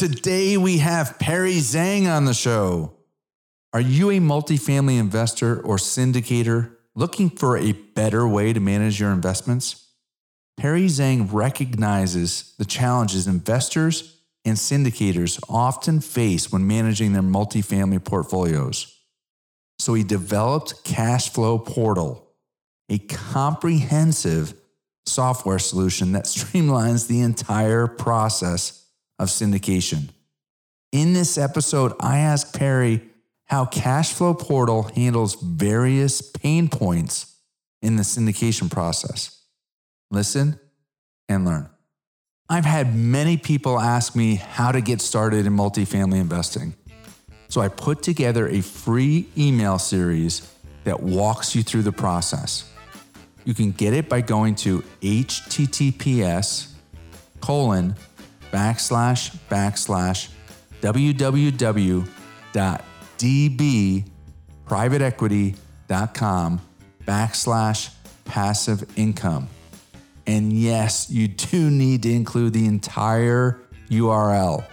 Today we have Perry Zhang on the show. Are you a multifamily investor or syndicator looking for a better way to manage your investments? Perry Zhang recognizes the challenges investors and syndicators often face when managing their multifamily portfolios. So he developed Cashflow Portal, a comprehensive software solution that streamlines the entire process of syndication. In this episode, I ask Perry how Cashflow Portal handles various pain points in the syndication process. Listen and learn. I've had many people ask me how to get started in multifamily investing. So I put together a free email series that walks you through the process. You can get it by going to https colon backslash backslash www.dbprivateequity.com backslash passive income. And yes, you do need to include the entire URL,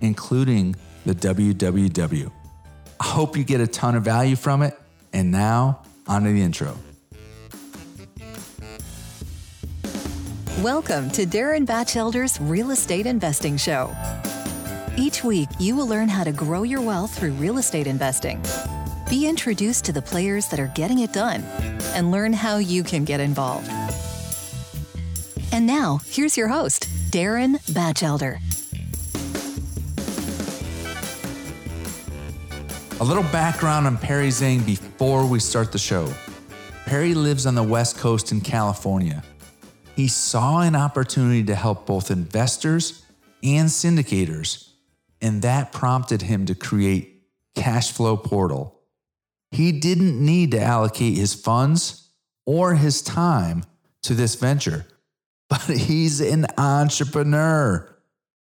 including the www. I hope you get a ton of value from it. And now, on to the intro. Welcome to Darren Batchelder's Real Estate Investing Show. Each week, you will learn how to grow your wealth through real estate investing. Be introduced to the players that are getting it done and learn how you can get involved. And now, here's your host, Darren Batchelder. A little background on Perry Zhang before we start the show. Perry lives on the West Coast in California he saw an opportunity to help both investors and syndicators, and that prompted him to create Cashflow Portal. He didn't need to allocate his funds or his time to this venture, but he's an entrepreneur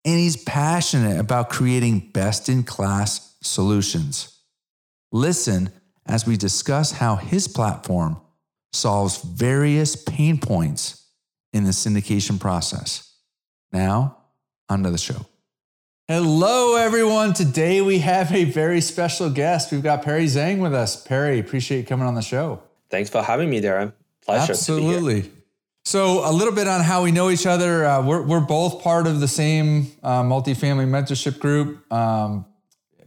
and he's passionate about creating best in class solutions. Listen as we discuss how his platform solves various pain points in the syndication process. Now, onto the show. Hello, everyone. Today we have a very special guest. We've got Perry Zhang with us. Perry, appreciate you coming on the show. Thanks for having me, Darren. Pleasure. Absolutely. So, a little bit on how we know each other. Uh, we're, we're both part of the same uh, multifamily mentorship group um,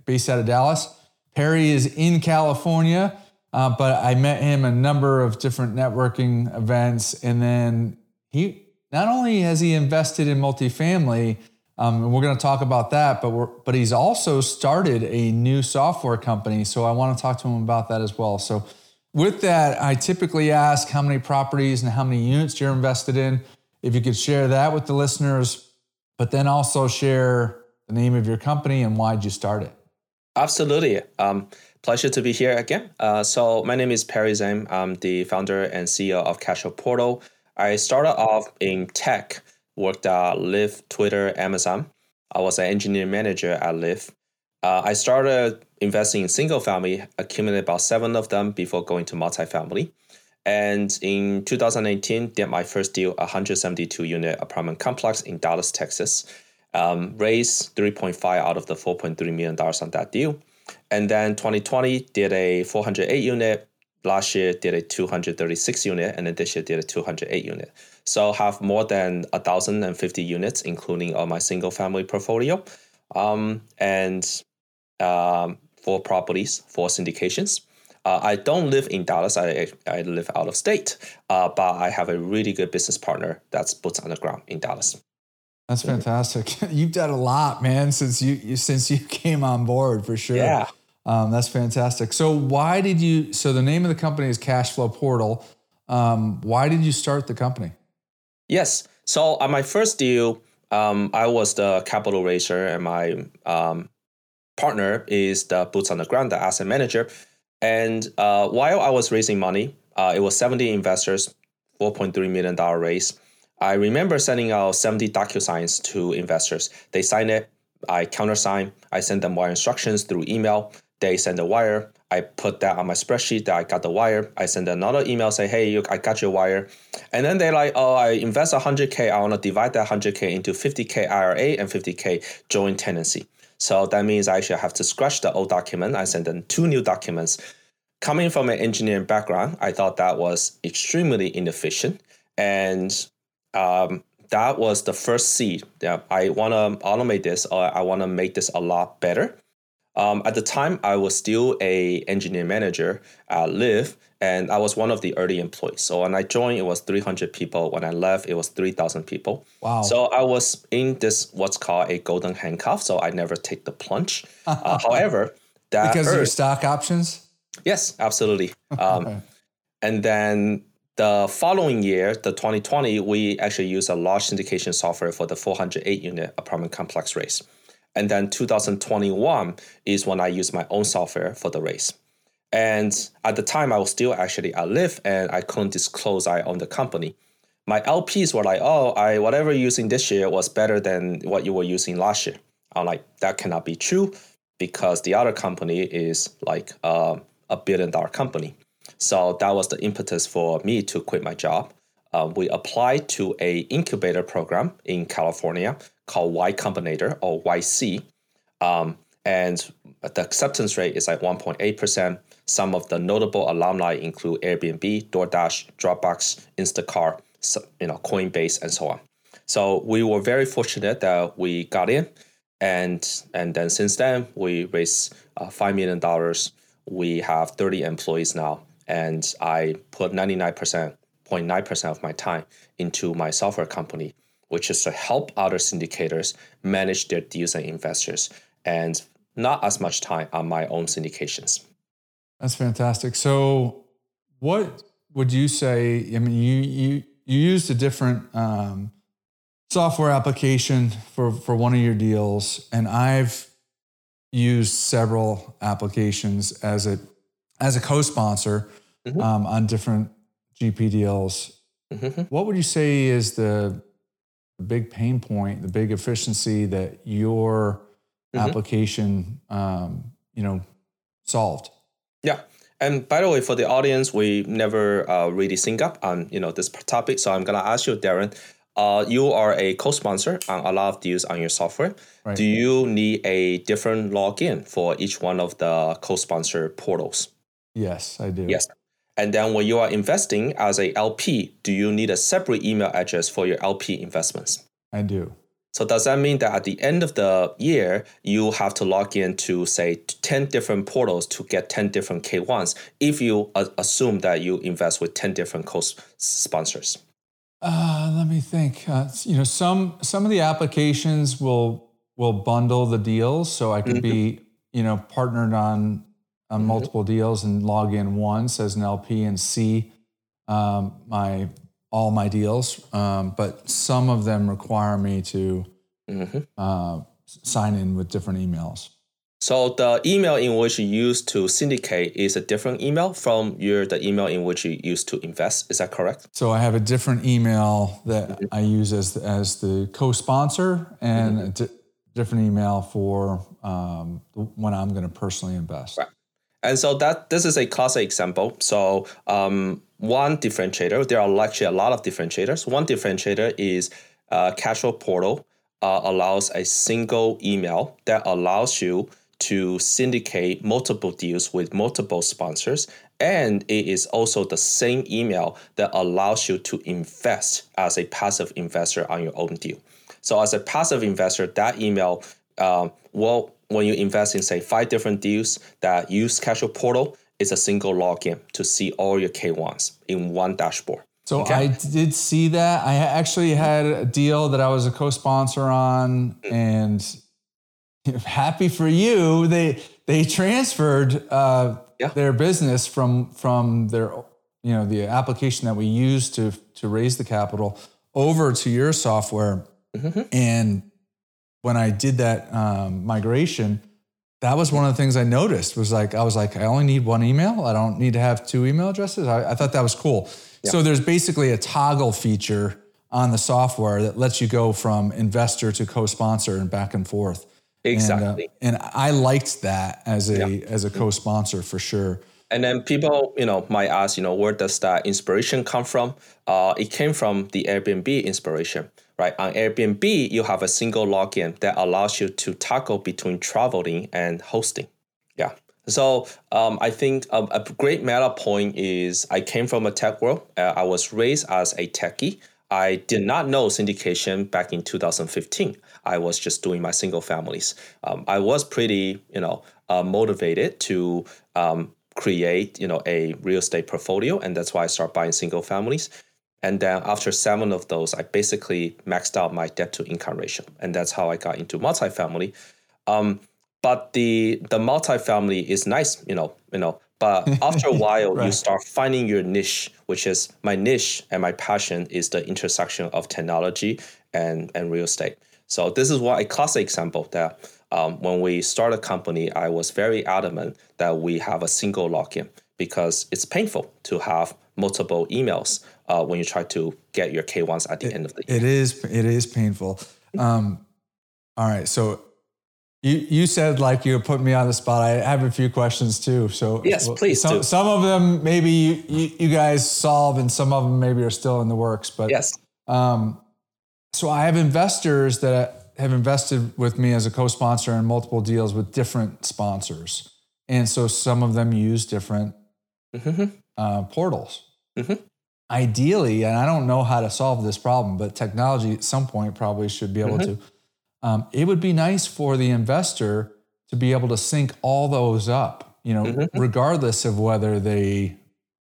based out of Dallas. Perry is in California, uh, but I met him a number of different networking events. And then he not only has he invested in multifamily, um, and we're going to talk about that, but we're, but he's also started a new software company. So I want to talk to him about that as well. So with that, I typically ask how many properties and how many units you're invested in. If you could share that with the listeners, but then also share the name of your company and why'd you start it. Absolutely. Um, pleasure to be here again. Uh, so my name is Perry Zhang. I'm the founder and CEO of Cashflow Portal. I started off in tech, worked at Lyft, Twitter, Amazon. I was an engineer manager at Lyft. Uh, I started investing in single family, accumulated about seven of them before going to multifamily. And in 2018, did my first deal, 172 unit apartment complex in Dallas, Texas. Um, raised 3.5 out of the 4.3 million dollars on that deal. And then 2020 did a 408 unit last year did a 236 unit and then this year did a 208 unit so I have more than 1050 units including all my single family portfolio um, and um, four properties four syndications uh, I don't live in Dallas. I, I live out of state, uh, but I have a really good business partner that's boots on the ground in Dallas. That's fantastic. You've done a lot, man, since you since you came on board for sure. Yeah. Um, that's fantastic. So why did you? So the name of the company is Cashflow Portal. Um, why did you start the company? Yes. So on my first deal, um, I was the capital raiser, and my um, partner is the boots on the ground, the asset manager. And uh, while I was raising money, uh, it was 70 investors, $4.3 million raise. I remember sending out 70 DocuSigns to investors. They signed it. I countersign. I send them my instructions through email. They send a wire. I put that on my spreadsheet that I got the wire. I send another email say, hey, you, I got your wire. And then they're like, oh, I invest 100K. I want to divide that 100K into 50K IRA and 50K joint tenancy. So that means I should have to scratch the old document. I send them two new documents. Coming from an engineering background, I thought that was extremely inefficient. And um, that was the first seed. Yeah, I want to automate this or I want to make this a lot better. Um, at the time, I was still a engineer manager at Lyft, and I was one of the early employees. So when I joined, it was 300 people. When I left, it was 3,000 people. Wow. So I was in this what's called a golden handcuff. So I never take the plunge. Uh, however, that because of your stock options. yes, absolutely. Um, and then the following year, the 2020, we actually used a large syndication software for the 408 unit apartment complex race. And then 2021 is when I used my own software for the race. And at the time, I was still actually at Lyft and I couldn't disclose I own the company. My LPs were like, oh, I whatever you're using this year was better than what you were using last year. I'm like, that cannot be true because the other company is like uh, a billion dollar company. So that was the impetus for me to quit my job. Uh, we applied to a incubator program in California called Y Combinator or YC. Um, and the acceptance rate is like 1.8%. Some of the notable alumni include Airbnb, DoorDash, Dropbox, Instacart, you know, Coinbase, and so on. So we were very fortunate that we got in, and and then since then we raised uh, five million dollars. We have 30 employees now, and I put 99% 0.9% of my time into my software company, which is to help other syndicators manage their deals and investors, and not as much time on my own syndications. That's fantastic. So, what would you say? I mean, you you you used a different um, software application for for one of your deals, and I've used several applications as a as a co-sponsor Mhm. um, on different GP deals. Mhm. What would you say is the the big pain point, the big efficiency that your Mhm. application, um, you know, solved? Yeah. And by the way, for the audience, we never uh, really sync up on you know this topic. So I'm gonna ask you, Darren. Uh, you are a co-sponsor on a lot of deals on your software. Right. Do you need a different login for each one of the co-sponsor portals? Yes, I do. Yes. And then when you are investing as a LP, do you need a separate email address for your LP investments? I do. So does that mean that at the end of the year, you have to log in to say 10 different portals to get 10 different K1s if you uh, assume that you invest with 10 different co-sponsors? Uh, let me think. Uh, you know, some some of the applications will will bundle the deals, so I could be you know partnered on on multiple deals and log in once as an LP and see um, my all my deals. Um, but some of them require me to Mhm. uh, sign in with different emails. So the email in which you use to syndicate is a different email from your the email in which you use to invest. Is that correct? So I have a different email that I use as as the co-sponsor, and a di- different email for um, when I'm going to personally invest. Right. And so that this is a classic example. So um, one differentiator, there are actually a lot of differentiators. One differentiator is uh, Cashflow Portal uh, allows a single email that allows you to syndicate multiple deals with multiple sponsors. And it is also the same email that allows you to invest as a passive investor on your own deal. So as a passive investor, that email um, will when you invest in say five different deals that use Cashflow Portal, it's a single login to see all your K1s in one dashboard. So Okay. I did see that. I actually had a deal that I was a co-sponsor on, and happy for you, they they transferred uh, Yeah. their business from from their you know the application that we used to to raise the capital over to your software. And when I did that um, migration, that was one of the things I noticed was like I was like I only need one email. I don't need to have two email addresses. I, I thought that was cool. So there's basically a toggle feature on the software that lets you go from investor to co-sponsor and back and forth. Exactly. And, uh, and I liked that as a yeah. as a co-sponsor for sure. And then people, you know, might ask, you know, where does that inspiration come from? Uh, it came from the Airbnb inspiration, right? On Airbnb, you have a single login that allows you to toggle between traveling and hosting. Yeah. So um, I think a, a, great meta point is I came from a tech world. Uh, I was raised as a techie. I did not know syndication back in 2015. I was just doing my single families. Um, I was pretty, you know, uh, motivated to um, create, you know, a real estate portfolio, and that's why I started buying single families. And then after seven of those, I basically maxed out my debt to income ratio, and that's how I got into multifamily. Um, but the the multifamily is nice, you know, you know. But after a while, right. you start finding your niche, which is my niche and my passion is the intersection of technology and and real estate. So this is what a classic example that um, when we start a company, I was very adamant that we have a single login because it's painful to have multiple emails uh, when you try to get your K1s at the it, end of the year. It is it is painful. Um, all right, so you you said like you put me on the spot. I have a few questions too. So yes, well, please. Some, do. some of them maybe you, you, you guys solve, and some of them maybe are still in the works. But yes. Um, so I have investors that have invested with me as a co-sponsor in multiple deals with different sponsors, and so some of them use different mm-hmm. uh, portals. Mm-hmm. Ideally, and I don't know how to solve this problem, but technology at some point probably should be able mm-hmm. to. Um, it would be nice for the investor to be able to sync all those up, you know, mm-hmm. regardless of whether they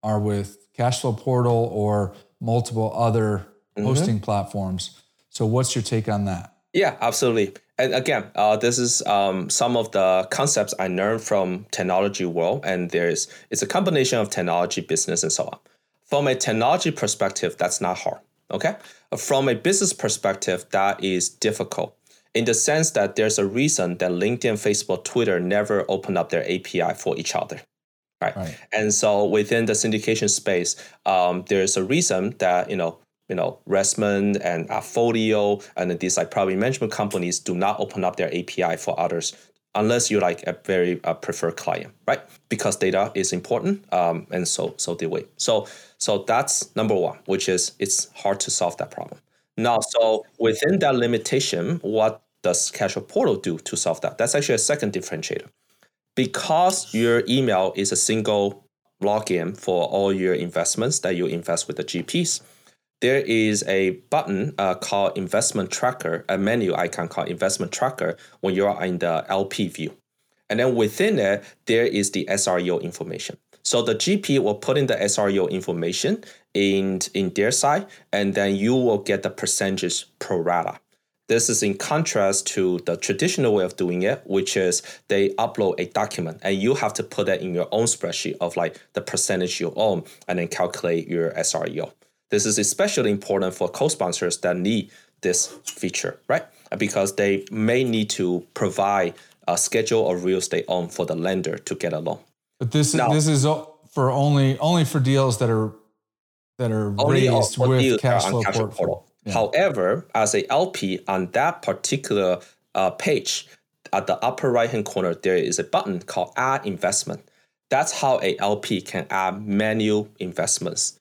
are with Cashflow Portal or multiple other mm-hmm. hosting platforms. So, what's your take on that? Yeah, absolutely. And again, uh, this is um, some of the concepts I learned from technology world, and there's it's a combination of technology, business, and so on. From a technology perspective, that's not hard. Okay. From a business perspective, that is difficult in the sense that there's a reason that LinkedIn, Facebook, Twitter never open up their API for each other. Right. right. And so within the syndication space, um, there's a reason that you know you know, Resman and Appfolio and these like property management companies do not open up their API for others unless you're like a very uh, preferred client, right? Because data is important, um, and so so do we. So so that's number one, which is it's hard to solve that problem. Now, so within that limitation, what does Cashflow Portal do to solve that? That's actually a second differentiator. Because your email is a single login for all your investments that you invest with the GPs, there is a button uh, called investment tracker, a menu icon called investment tracker when you're in the LP view. And then within it, there is the SREO information. So the GP will put in the SREO information in, in their side, and then you will get the percentage pro rata. This is in contrast to the traditional way of doing it, which is they upload a document and you have to put that in your own spreadsheet of like the percentage you own and then calculate your SREO. This is especially important for co-sponsors that need this feature, right? Because they may need to provide a schedule of real estate owned for the lender to get a loan. But this now, this is for only only for deals that are that are raised with Cashflow Portal. portal. Yeah. However, as a LP on that particular uh, page, at the upper right hand corner, there is a button called Add Investment. That's how a LP can add manual investments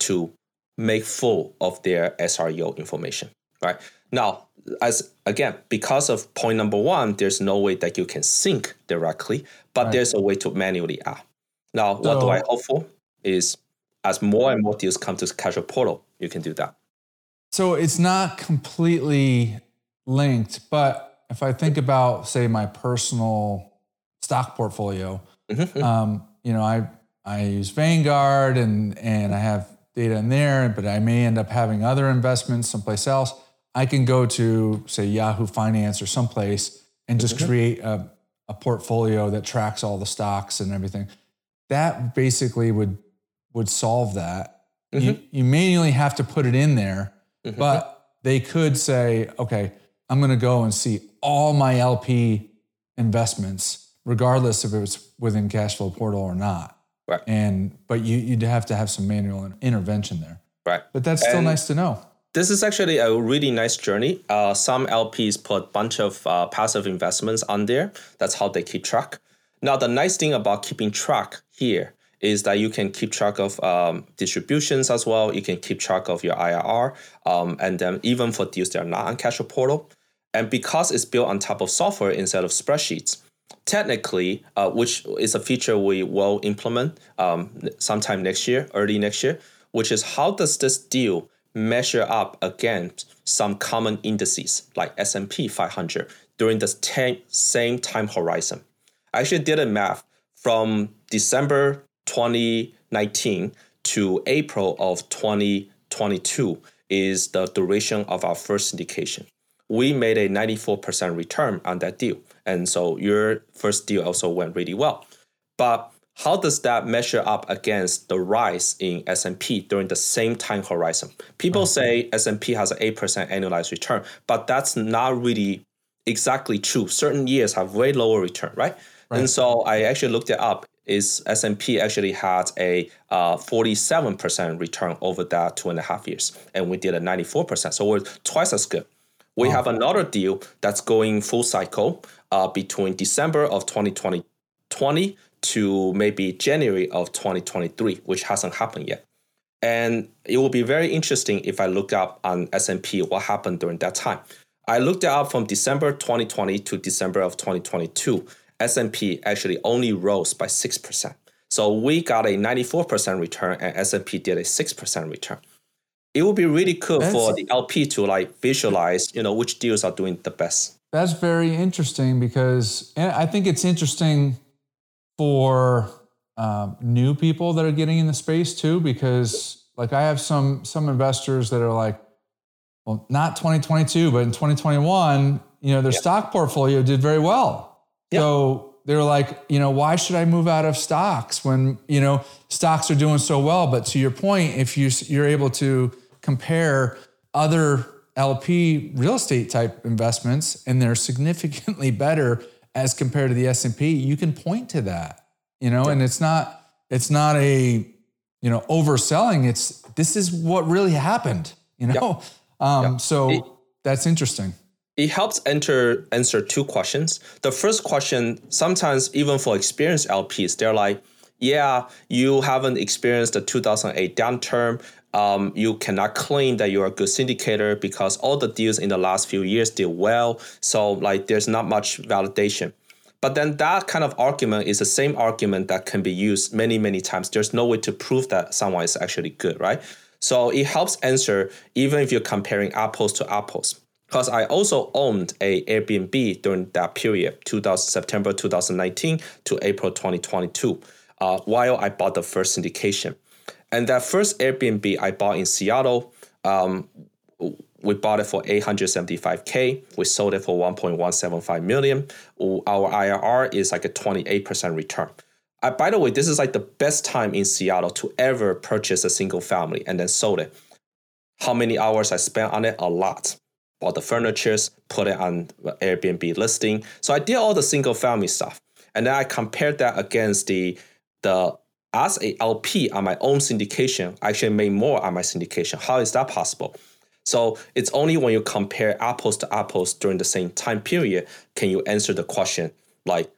to make full of their SREO information, right? Now, as again, because of point number one, there's no way that you can sync directly, but right. there's a way to manually add. Now, so, what do I hope for is as more and more deals come to Cashflow Portal, you can do that. So it's not completely linked, but if I think about, say, my personal stock portfolio, mm-hmm. um, you know, I I use Vanguard and and I have data in there, but I may end up having other investments someplace else. I can go to, say, Yahoo Finance or someplace and just mm-hmm. create a, a portfolio that tracks all the stocks and everything. That basically would would solve that. Mm-hmm. You, you manually have to put it in there, mm-hmm. but they could say, okay, I'm going to go and see all my LP investments, regardless if it was within Cashflow Portal or not. Right. And but you you'd have to have some manual intervention there. Right. But that's still and nice to know. This is actually a really nice journey. Uh, some LPs put a bunch of uh, passive investments on there. That's how they keep track. Now, the nice thing about keeping track here is that you can keep track of um, distributions as well. You can keep track of your IRR, um, and then even for deals that are not on Cashflow Portal. And because it's built on top of software instead of spreadsheets, technically, uh, which is a feature we will implement um, sometime next year, early next year, which is how does this deal measure up against some common indices like S&P 500 during the ten, same time horizon. I actually did a math from December 2019 to April of 2022 is the duration of our first syndication. We made a 94% return on that deal. And so your first deal also went really well. But how does that measure up against the rise in S&P during the same time horizon? People say S&P has an 8% annualized return, but that's not really exactly true. Certain years have way lower return, right? right. And so I actually looked it up. Is S&P actually had a uh, 47% return over that two and a half years, and we did a 94%. So we're twice as good. We wow. have another deal that's going full cycle uh, between December of 2020 20 to maybe January of 2023, which hasn't happened yet. And it will be very interesting if I look up on S&P what happened during that time. I looked it up from December 2020 to December of 2022. S&P actually only rose by 6%. So we got a 94% return and S&P did a 6% return. It would be really cool that's, for the LP to like visualize, you know, which deals are doing the best. That's very interesting because I think it's interesting for um, new people that are getting in the space too, because like I have some some investors that are like, well, not 2022, but in 2021, you know, their yeah. stock portfolio did very well. Yeah. So they're like, you know, why should I move out of stocks when you know stocks are doing so well? But to your point, if you you're able to compare other LP real estate type investments and they're significantly better as compared to the S&P, you can point to that, you know, yeah. and it's not it's not a you know overselling, it's this is what really happened, you know. Um, so it, that's interesting. It helps enter answer two questions. The first question, sometimes even for experienced LPs, they're like, yeah, you haven't experienced the 2008 downturn um, you cannot claim that you're a good syndicator because all the deals in the last few years did well. So like there's not much validation. But then that kind of argument is the same argument that can be used many, many times. There's no way to prove that someone is actually good, right? So it helps answer even if you're comparing apples to apples. Because I also owned a Airbnb during that period, 2000, September 2019 to April 2022, uh, while I bought the first syndication. And that first Airbnb I bought in Seattle, um, we bought it for 875k. We sold it for 1.175 million. Our IRR is like a 28% return. Uh, by the way, this is like the best time in Seattle to ever purchase a single family and then sold it. How many hours I spent on it? A lot. Bought the furnitures, put it on Airbnb listing. So I did all the single family stuff. And then I compared that against the the as a LP on my own syndication, I actually made more on my syndication. How is that possible? So it's only when you compare apples to apples during the same time period can you answer the question like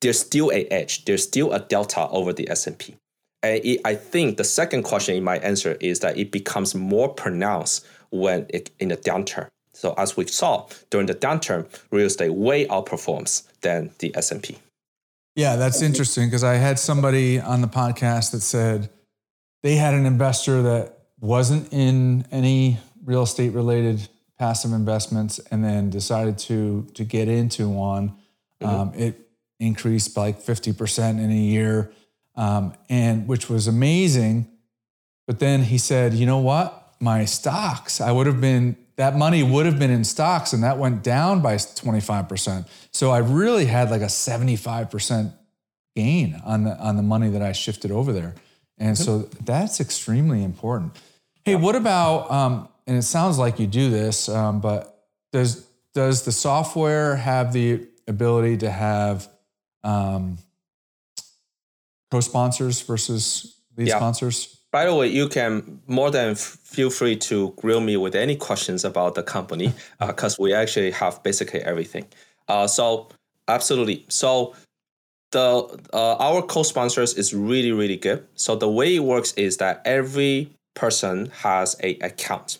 there's still a edge, there's still a delta over the S&P. And it, I think the second question in my answer is that it becomes more pronounced when it, in a downturn. So as we saw during the downturn, real estate way outperforms than the S&P. Yeah, that's interesting because I had somebody on the podcast that said they had an investor that wasn't in any real estate related passive investments and then decided to to get into one. Mm-hmm. Um, it increased by like 50% in a year, um, and which was amazing. But then he said, you know what? My stocks, I would have been that money would have been in stocks and that went down by 25%. So I really had like a 75% gain on the on the money that I shifted over there. And so that's extremely important. Hey, what about um, and it sounds like you do this, um, but does does the software have the ability to have um, co-sponsors versus lead yeah. sponsors? by the way, you can more than feel free to grill me with any questions about the company because uh, we actually have basically everything. Uh, so absolutely. So the uh, our co-sponsors is really really good. So the way it works is that every person has a account.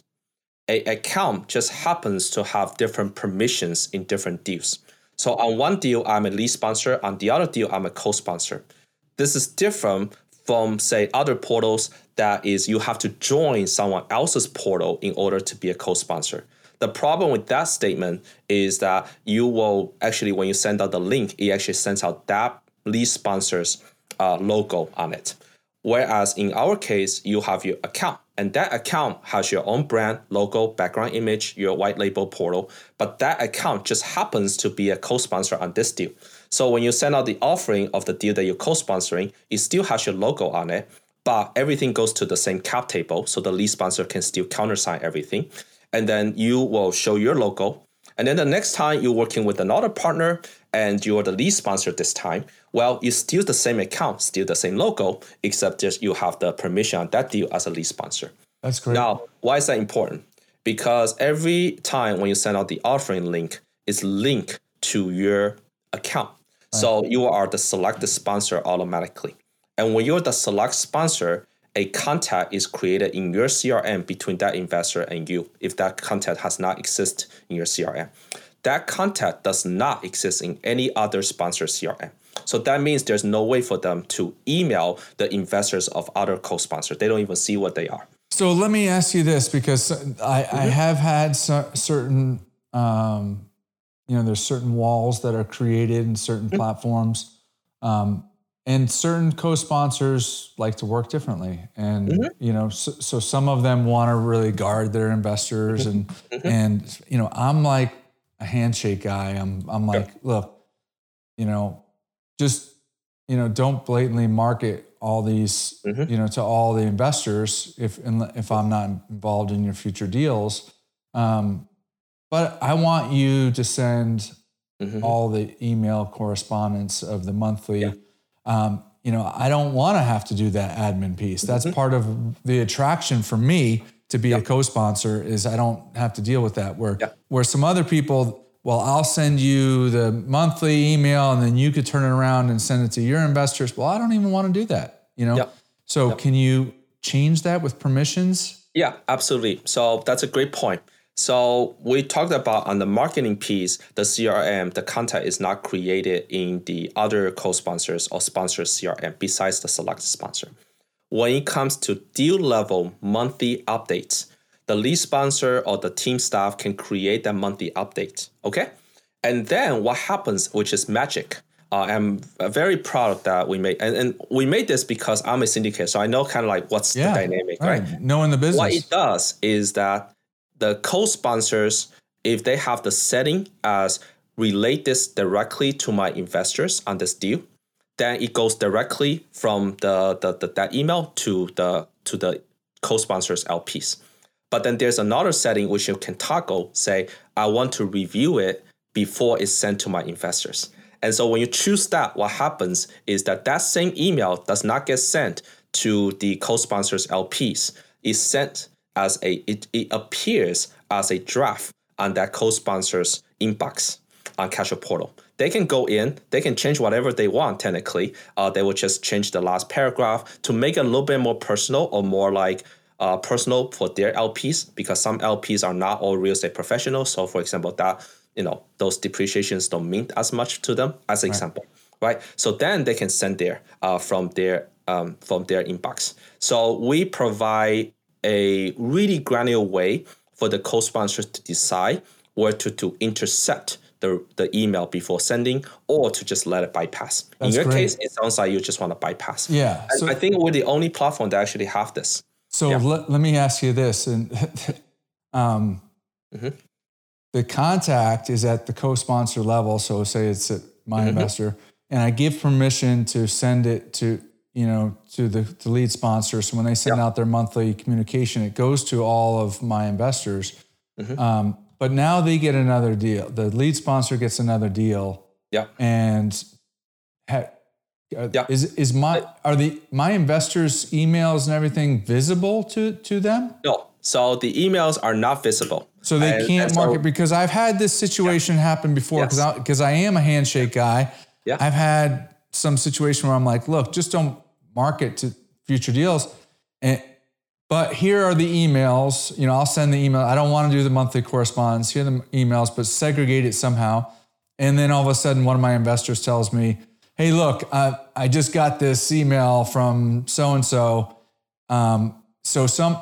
A account just happens to have different permissions in different deals. So on one deal, I'm a lead sponsor. On the other deal, I'm a co-sponsor. This is different from say other portals that is you have to join someone else's portal in order to be a co-sponsor. The problem with that statement is that you will actually, when you send out the link, it actually sends out that lead sponsor's uh, logo on it. Whereas in our case, you have your account, and that account has your own brand, logo, background image, your white label portal. But that account just happens to be a co sponsor on this deal. So when you send out the offering of the deal that you're co sponsoring, it still has your logo on it, but everything goes to the same cap table. So the lead sponsor can still countersign everything and then you will show your logo. And then the next time you're working with another partner and you're the lead sponsor this time, well, it's still the same account, still the same logo, except just you have the permission on that deal as a lead sponsor. That's great. Now, why is that important? Because every time when you send out the offering link, it's linked to your account. So you are the select sponsor automatically. And when you're the select sponsor, a contact is created in your CRM between that investor and you if that contact has not exist in your CRM. That contact does not exist in any other sponsor CRM. So that means there's no way for them to email the investors of other co-sponsors. They don't even see what they are. So let me ask you this because I, mm-hmm. I have had certain, um, you know, there's certain walls that are created in certain mm-hmm. platforms. Um, and certain co-sponsors like to work differently and mm-hmm. you know so, so, some of them want to really guard their investors and mm-hmm. and you know i'm like a handshake guy i'm i'm like look you know just you know don't blatantly market all these mm-hmm. you know to all the investors if if i'm not involved in your future deals um, but i want you to send mm-hmm. all the email correspondence of the monthly yeah um, you know, I don't want to have to do that admin piece. That's mm-hmm. part of the attraction for me to be a co-sponsor is I don't have to deal with that. Where where some other people, well, I'll send you the monthly email and then you could turn it around and send it to your investors. Well, I don't even want to do that. You know. So can you change that with permissions? Yeah, absolutely. So that's a great point. So we talked about on the marketing piece, the CRM, the content is not created in the other co-sponsors or sponsors CRM besides the select sponsor. When it comes to deal level monthly updates, the lead sponsor or the team staff can create that monthly update. Okay. And then what happens, which is magic. Uh, I'm very proud of that we made, and, and we made this because I'm a syndicate, so I know kind of like what's yeah, the dynamic, right? right? Knowing the business. What it does is that the co-sponsors, if they have the setting as relate this directly to my investors on this deal, then it goes directly from the, the, the that email to the to the co-sponsors LPs. But then there's another setting which you can toggle, say, I want to review it before it's sent to my investors. And so when you choose that, what happens is that that same email does not get sent to the co-sponsors LPs. It's sent as a it, it appears as a draft on that co-sponsor's inbox on Cashflow Portal. They can go in, they can change whatever they want technically. Uh, they will just change the last paragraph to make it a little bit more personal or more like uh, personal for their LPs because some LPs are not all real estate professionals. So for example, that you know those depreciations don't mean as much to them as an right. example, right? So then they can send there uh, from their um, from their inbox. So we provide a really granular way for the co-sponsors to decide where to, to intercept the, the email before sending or to just let it bypass. That's In your great. case, it sounds like you just want to bypass. Yeah. And so, I think we're the only platform that actually have this. So yeah. let, let me ask you this. And um, mm-hmm. the contact is at the co-sponsor level. So say it's at my mm-hmm. investor and I give permission to send it to you know, to the, the lead sponsor. So when they send yep. out their monthly communication, it goes to all of my investors. Mm-hmm. Um, but now they get another deal. The lead sponsor gets another deal. Yeah. And ha- yeah. Is is my are the my investors' emails and everything visible to to them? No. So the emails are not visible. So they can't market so, because I've had this situation yeah. happen before because yes. because I, I, am a handshake guy. Yeah. I've had some situation where I'm like, look, just don't market to future deals. And but here are the emails. You know, I'll send the email. I don't want to do the monthly correspondence. Here are the emails, but segregate it somehow. And then all of a sudden, one of my investors tells me, "Hey, look, uh, I just got this email from so and so. So some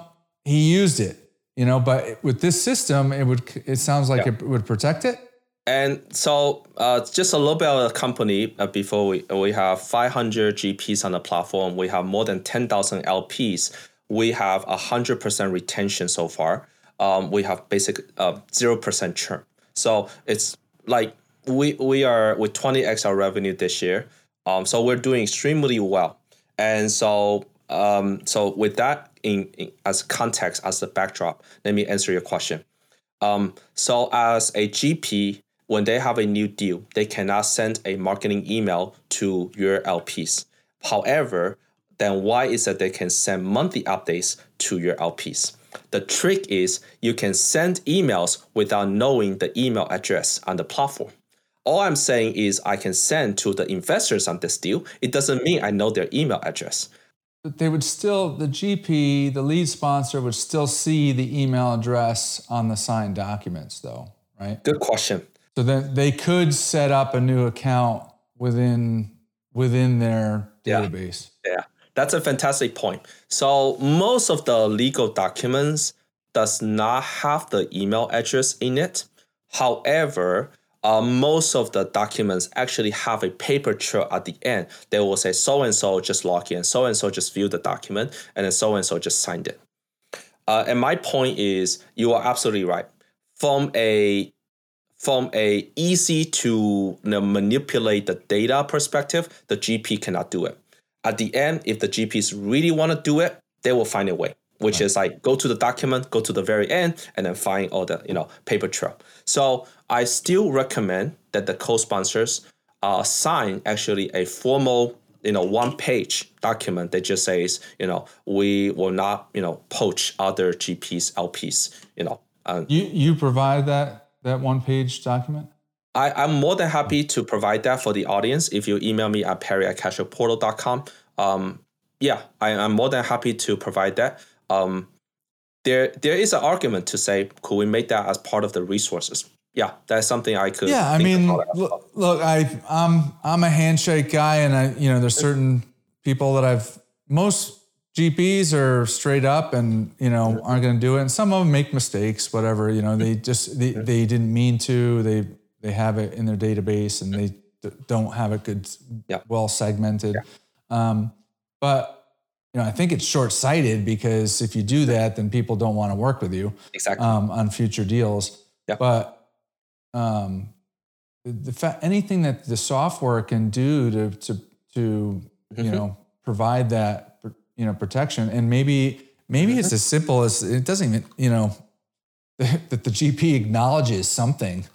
he used it, you know. But with this system, it would. It sounds like yeah. it would protect it. And so, uh, just a little bit of the company uh, before we we have 500 GPs on the platform. We have more than 10,000 LPs we have a hundred percent retention so far. Um, we have basic uh, zero uh, percent churn. So it's like we we are with twenty x our revenue this year. Um, so we're doing extremely well. And so um, so with that in, in, as context as the backdrop, let me answer your question. Um, so as a GP, when they have a new deal, they cannot send a marketing email to your LPs. However, then why is that they can send monthly updates to your LPs? The trick is you can send emails without knowing the email address on the platform. All I'm saying is I can send to the investors on this deal. It doesn't mean I know their email address. But they would still, the GP, the lead sponsor would still see the email address on the signed documents, though, right? Good question. So then they could set up a new account within within their database. Yeah. yeah. That's a fantastic point. So most of the legal documents does not have the email address in it. However, uh, most of the documents actually have a paper trail at the end. They will say so and so just log in, so and so just viewed the document, and then so and so just signed it. Uh, and my point is, you are absolutely right. From a from a easy to you know, manipulate the data perspective, the GP cannot do it at the end, if the GPs really want to do it, they will find a way, which right. is like go to the document, go to the very end, and then find all the you know paper trail. So I still recommend that the co-sponsors uh, sign actually a formal you know one page document that just says you know we will not you know poach other GPs LPs you know. Um, you you provide that that one page document. I, am more than happy to provide that for the audience. If you email me at perry at cashflowportal.com, um, yeah, I, am more than happy to provide that. Um, there, there is an argument to say, could we make that as part of the resources? Yeah, that's something I could. Yeah, I mean, look, look, I, I'm, I'm a handshake guy, and I, you know, there's certain people that I've most GPs are straight up and you know aren't going to do it, and some of them make mistakes, whatever. You know, they just they, they didn't mean to. They they have it in their database and they d- don't have it good, yeah. well segmented. Yeah. Um, but you know, I think it's short sighted because if you do that, then people don't want to work with you exactly um, on future deals. Yeah. But um, the fa- anything that the software can do to to to mm-hmm. you know provide that you know protection and maybe maybe mm-hmm. it's as simple as it doesn't even you know that the GP acknowledges something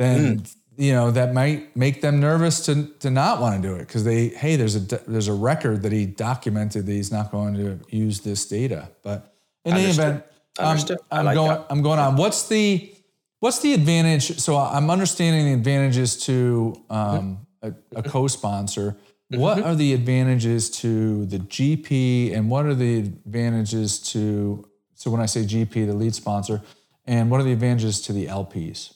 then mm. you know that might make them nervous to to not want to do it because they hey there's a there's a record that he documented that he's not going to use this data. But in any event, um, I'm like going that. I'm going on. What's the what's the advantage? So I'm understanding the advantages to um, a, a co-sponsor. What mm-hmm. are the advantages to the GP, and what are the advantages to so when I say GP, the lead sponsor, and what are the advantages to the LPs?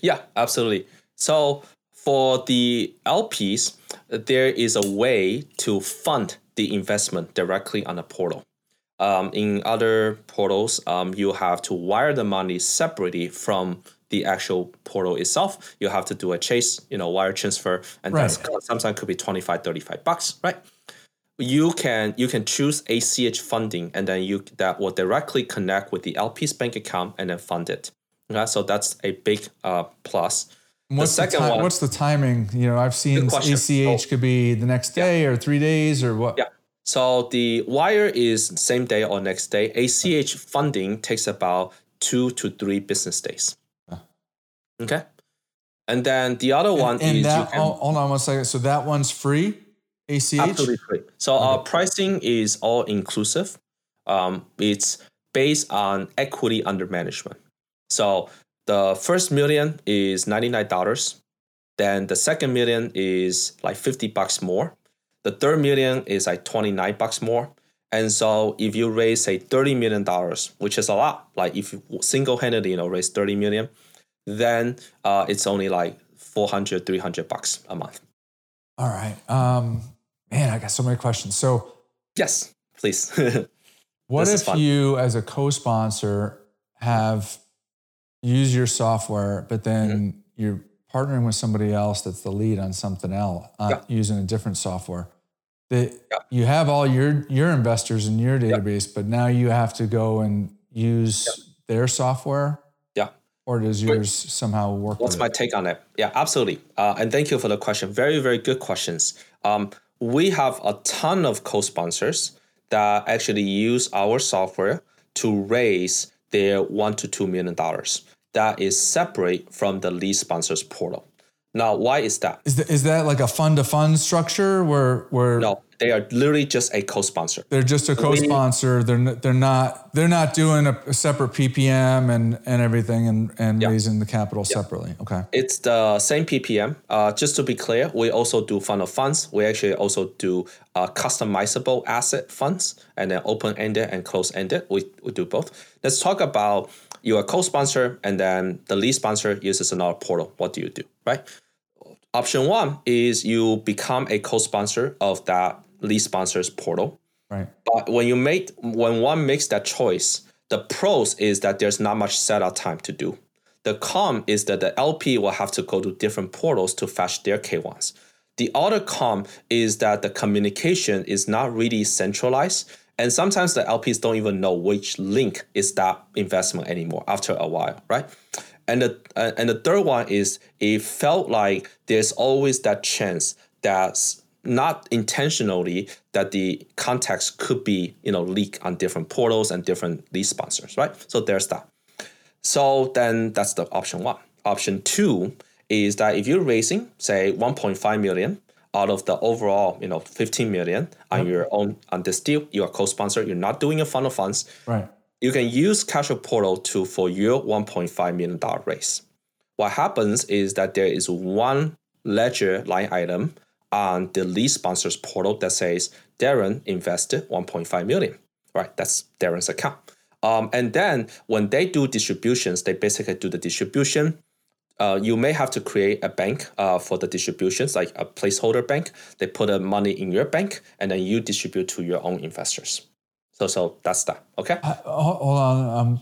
Yeah, absolutely. So for the LPs, there is a way to fund the investment directly on the portal. Um, in other portals, um, you have to wire the money separately from the actual portal itself. You have to do a chase, you know, wire transfer, and right. that's sometimes could be 25, 35 bucks, right? You can you can choose ACH funding, and then you that will directly connect with the LP's bank account and then fund it. Okay, so that's a big uh, plus. What's the second the ti- one? What's the timing? You know, I've seen ACH so, could be the next day yeah. or three days or what? Yeah. So the wire is same day or next day. ACH funding takes about two to three business days. Okay. And then the other one and, is that, can, hold on one second. So that one's free. ACH? Absolutely free. So okay. our pricing is all inclusive. Um, it's based on equity under management. So the first million is $99. Then the second million is like 50 bucks more. The third million is like 29 bucks more. And so if you raise say $30 million, which is a lot, like if you single-handedly, you know, raise 30 million, then uh, it's only like 400, 300 bucks a month. All right. Um, man, I got so many questions. So yes, please. what if you, as a co-sponsor, have used your software, but then mm-hmm. you're partnering with somebody else that's the lead on something else uh, yeah. using a different software? That yeah. you have all your your investors in your database, yeah. but now you have to go and use their software Yeah. or does yours somehow work? What's my take on it? Yeah, absolutely. Uh, and thank you for the question. Very, very good questions. Um, we have a ton of co-sponsors that actually use our software to raise their one to two million dollars. That is separate from the lead sponsors portal. Now, why is that? Is that, is that like a fund to fund structure where where No, they are literally just a co-sponsor. They're just a co-sponsor. They're they're not they're not doing a, a separate PPM and and everything and and yeah. raising the capital yeah. separately. Okay. It's the same PPM. Uh, just to be clear, we also do fund of funds. We actually also do uh, customizable asset funds and then open ended and close ended. We we do both. Let's talk about you're a co-sponsor and then the lead sponsor uses another portal. What do you do, right? Option one is you become a co-sponsor of that lead sponsors portal. Right. But when you make when one makes that choice, the pros is that there's not much setup time to do. The con is that the LP will have to go to different portals to fetch their K1s. The other con is that the communication is not really centralized and sometimes the LPs don't even know which link is that investment anymore after a while, right? And the uh, and the third one is it felt like there's always that chance that's not intentionally that the context could be you know leak on different portals and different lead sponsors, right? So there's that. So then that's the option one. Option two is that if you're raising say 1.5 million out of the overall, you know, 15 million on your own on this deal, you're co-sponsor, you're not doing a fund of funds. Right. You can use Cashflow Portal to for your 1.5 million dollar raise. What happens is that there is one ledger line item on the lead sponsors portal that says Darren invested 1.5 million. Right, that's Darren's account. Um, and then when they do distributions, they basically do the distribution uh, you may have to create a bank uh, for the distributions, like a placeholder bank. They put the money in your bank, and then you distribute to your own investors. So, so that's that. Okay. Uh, hold on. Um,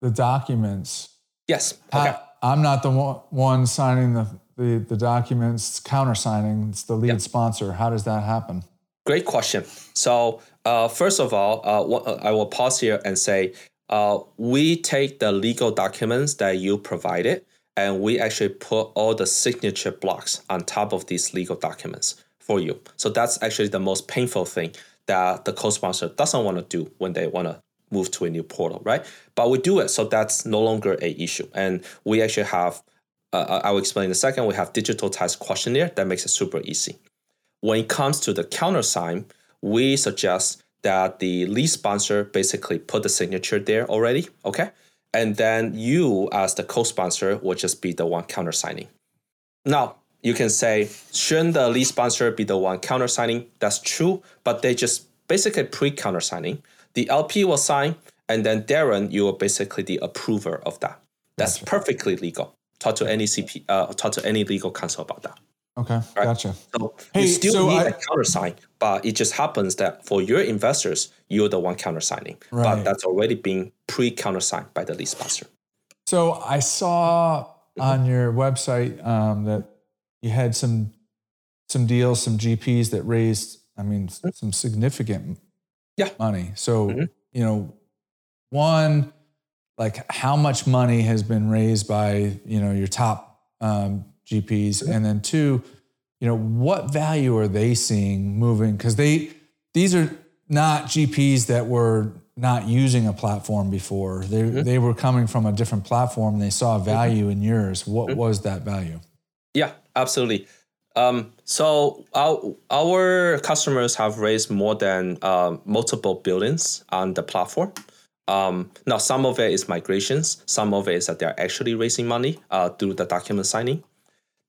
the documents. Yes. Okay. I, am not the one signing the, the, the documents. Countersigning. It's the lead yeah. sponsor. How does that happen? Great question. So, uh, first of all, uh, I will pause here and say uh, we take the legal documents that you provided and we actually put all the signature blocks on top of these legal documents for you. So that's actually the most painful thing that the co-sponsor doesn't want to do when they want to move to a new portal, right? But we do it, so that's no longer a issue. And we actually have, uh, I will explain in a second, we have digital test questionnaire that makes it super easy. When it comes to the countersign, we suggest that the lead sponsor basically put the signature there already, okay? And then you as the co-sponsor will just be the one countersigning. Now you can say, shouldn't the lead sponsor be the one countersigning? That's true, but they just basically pre-countersigning. The LP will sign, and then Darren, you are basically the approver of that. That's gotcha. perfectly legal. Talk to any CP, uh, talk to any legal counsel about that. Okay, right? gotcha. So hey, you still so need I, a countersign, but it just happens that for your investors, you're the one countersigning. Right. But that's already been pre-countersigned by the lead sponsor. So I saw on your website um, that you had some some deals, some GPs that raised, I mean, mm-hmm. some significant yeah. money. So mm-hmm. you know, one like how much money has been raised by you know your top um, GPs, mm-hmm. and then two, you know, what value are they seeing moving? Because they these are not GPs that were not using a platform before. They mm-hmm. they were coming from a different platform and they saw mm-hmm. value mm-hmm. in yours. What mm-hmm. was that value? Yeah, absolutely. Um, so our our customers have raised more than uh, multiple billions on the platform. Um, now some of it is migrations, some of it is that they're actually raising money uh, through the document signing.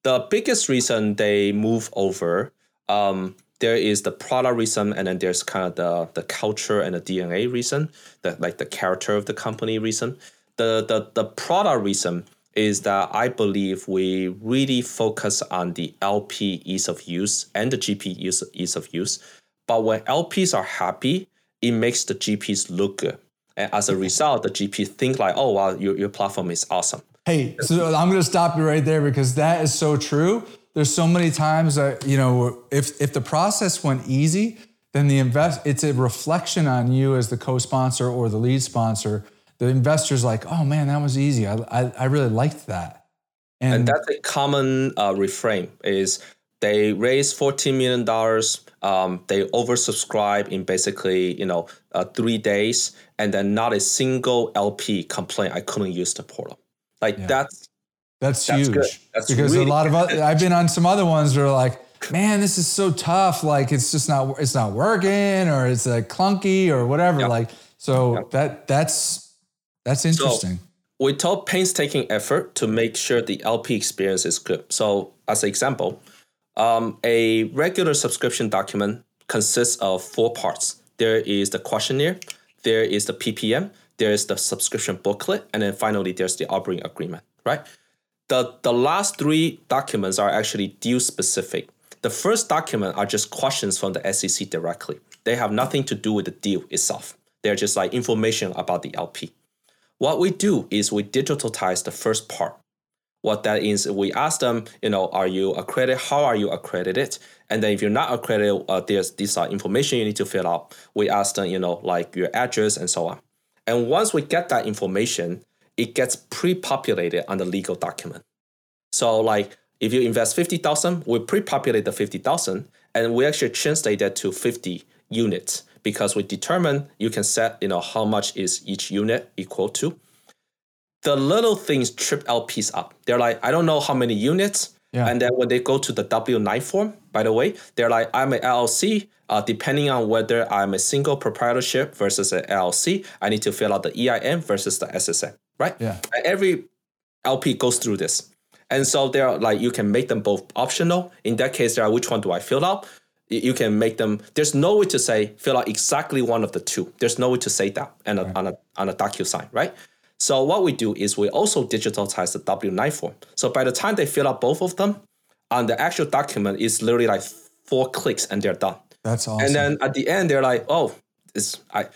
The biggest reason they move over, um, there is the product reason, and then there's kind of the the culture and the DNA reason, the like the character of the company reason. The the the product reason is that I believe we really focus on the LP ease of use and the GP ease, ease of use. But when LPs are happy, it makes the GPs look good. And as a result, the GP think like, oh wow, your, your platform is awesome. Hey, so I'm gonna stop you right there because that is so true. There's so many times that, you know, if if the process went easy, then the invest it's a reflection on you as the co-sponsor or the lead sponsor the investor's like, oh man, that was easy. I, I, I really liked that. And, and that's a common uh, refrain is they raise $14 million. Um, they oversubscribe in basically, you know, uh, three days. And then not a single LP complain, I couldn't use the portal. Like yeah. that's, that's, that's huge. That's because really a lot of other, I've been on some other ones where like, man, this is so tough. Like it's just not, it's not working or it's like clunky or whatever. Yeah. Like, so yeah. that that's that's interesting. So we took painstaking effort to make sure the LP experience is good. So, as an example, um, a regular subscription document consists of four parts. There is the questionnaire, there is the PPM, there is the subscription booklet, and then finally there's the operating agreement, right? The, the last three documents are actually deal specific. The first document are just questions from the SEC directly. They have nothing to do with the deal itself. They're just like information about the LP. What we do is we digitize the first part. What that is, we ask them, you know, are you accredited? How are you accredited? And then if you're not accredited, uh, there's these are information you need to fill out. We ask them, you know, like your address and so on. And once we get that information, it gets pre-populated on the legal document. So like if you invest 50,000, we pre-populate the 50,000 and we actually translate that to 50 units because we determine you can set you know how much is each unit equal to. The little things trip LPs up. They're like, I don't know how many units. Yeah. And then when they go to the W9 form, by the way, they're like, I'm an LLC. Uh, depending on whether I'm a single proprietorship versus an LLC, I need to fill out the EIN versus the SSN, right? Yeah. And every LP goes through this. And so they're like, you can make them both optional. In that case, they're like, which one do I fill out? you can make them there's no way to say fill out exactly one of the two there's no way to say that on a, right. on a, on a DocuSign right so what we do is we also digitize the w9 form. So by the time they fill out both of them on the actual document is literally like four clicks and they're done. That's awesome and then at the end they're like oh it's i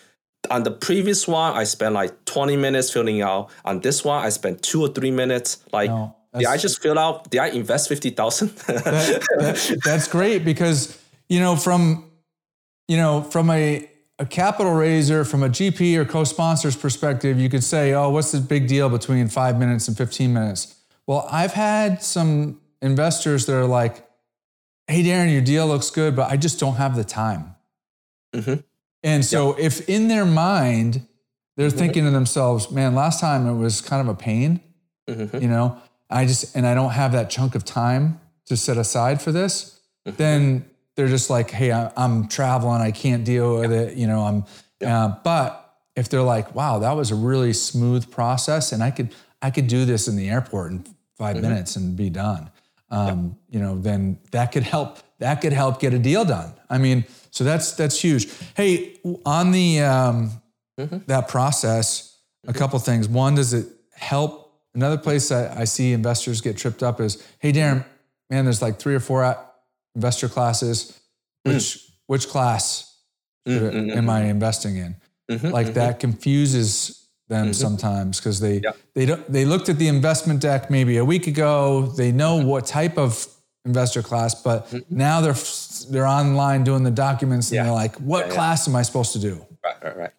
on the previous one i spent like 20 minutes filling out. On this one i spent two or three minutes. Like no, did i just fill out did i invest 50000 that, that, that's great because you know, from you know, from a a capital raiser, from a GP or co-sponsor's perspective, you could say, "Oh, what's the big deal between five minutes and 15 minutes?" Well, I've had some investors that are like, "Hey, Darren, your deal looks good, but I just don't have the time." Mm-hmm. And so, yep. if in their mind they're mm-hmm. thinking to themselves, "Man, last time it was kind of a pain," mm-hmm. you know, I just and I don't have that chunk of time to set aside for this, mm-hmm. then they're just like, hey, I'm traveling, I can't deal with it, you know. I'm, uh, but if they're like, wow, that was a really smooth process, and I could I could do this in the airport in 5 mm-hmm. minutes and be done, um, you know, then that could help. That could help get a deal done. I mean, so that's that's huge. Hey, on the um, mm-hmm. that process, a mm-hmm. couple things. One, does it help? Another place I, I see investors get tripped up is, hey, Darren, man, there's like three or four investor classes. Mm. Which mm. which class mm-hmm. am I investing in? Mm-hmm, like mm-hmm. that confuses them mm-hmm. sometimes because they yeah. they don't they looked at the investment deck maybe a week ago. They know mm-hmm. what type of investor class, but now they're they're online doing the documents and yeah. they're like, what yeah, class am I supposed to do? Right, right, right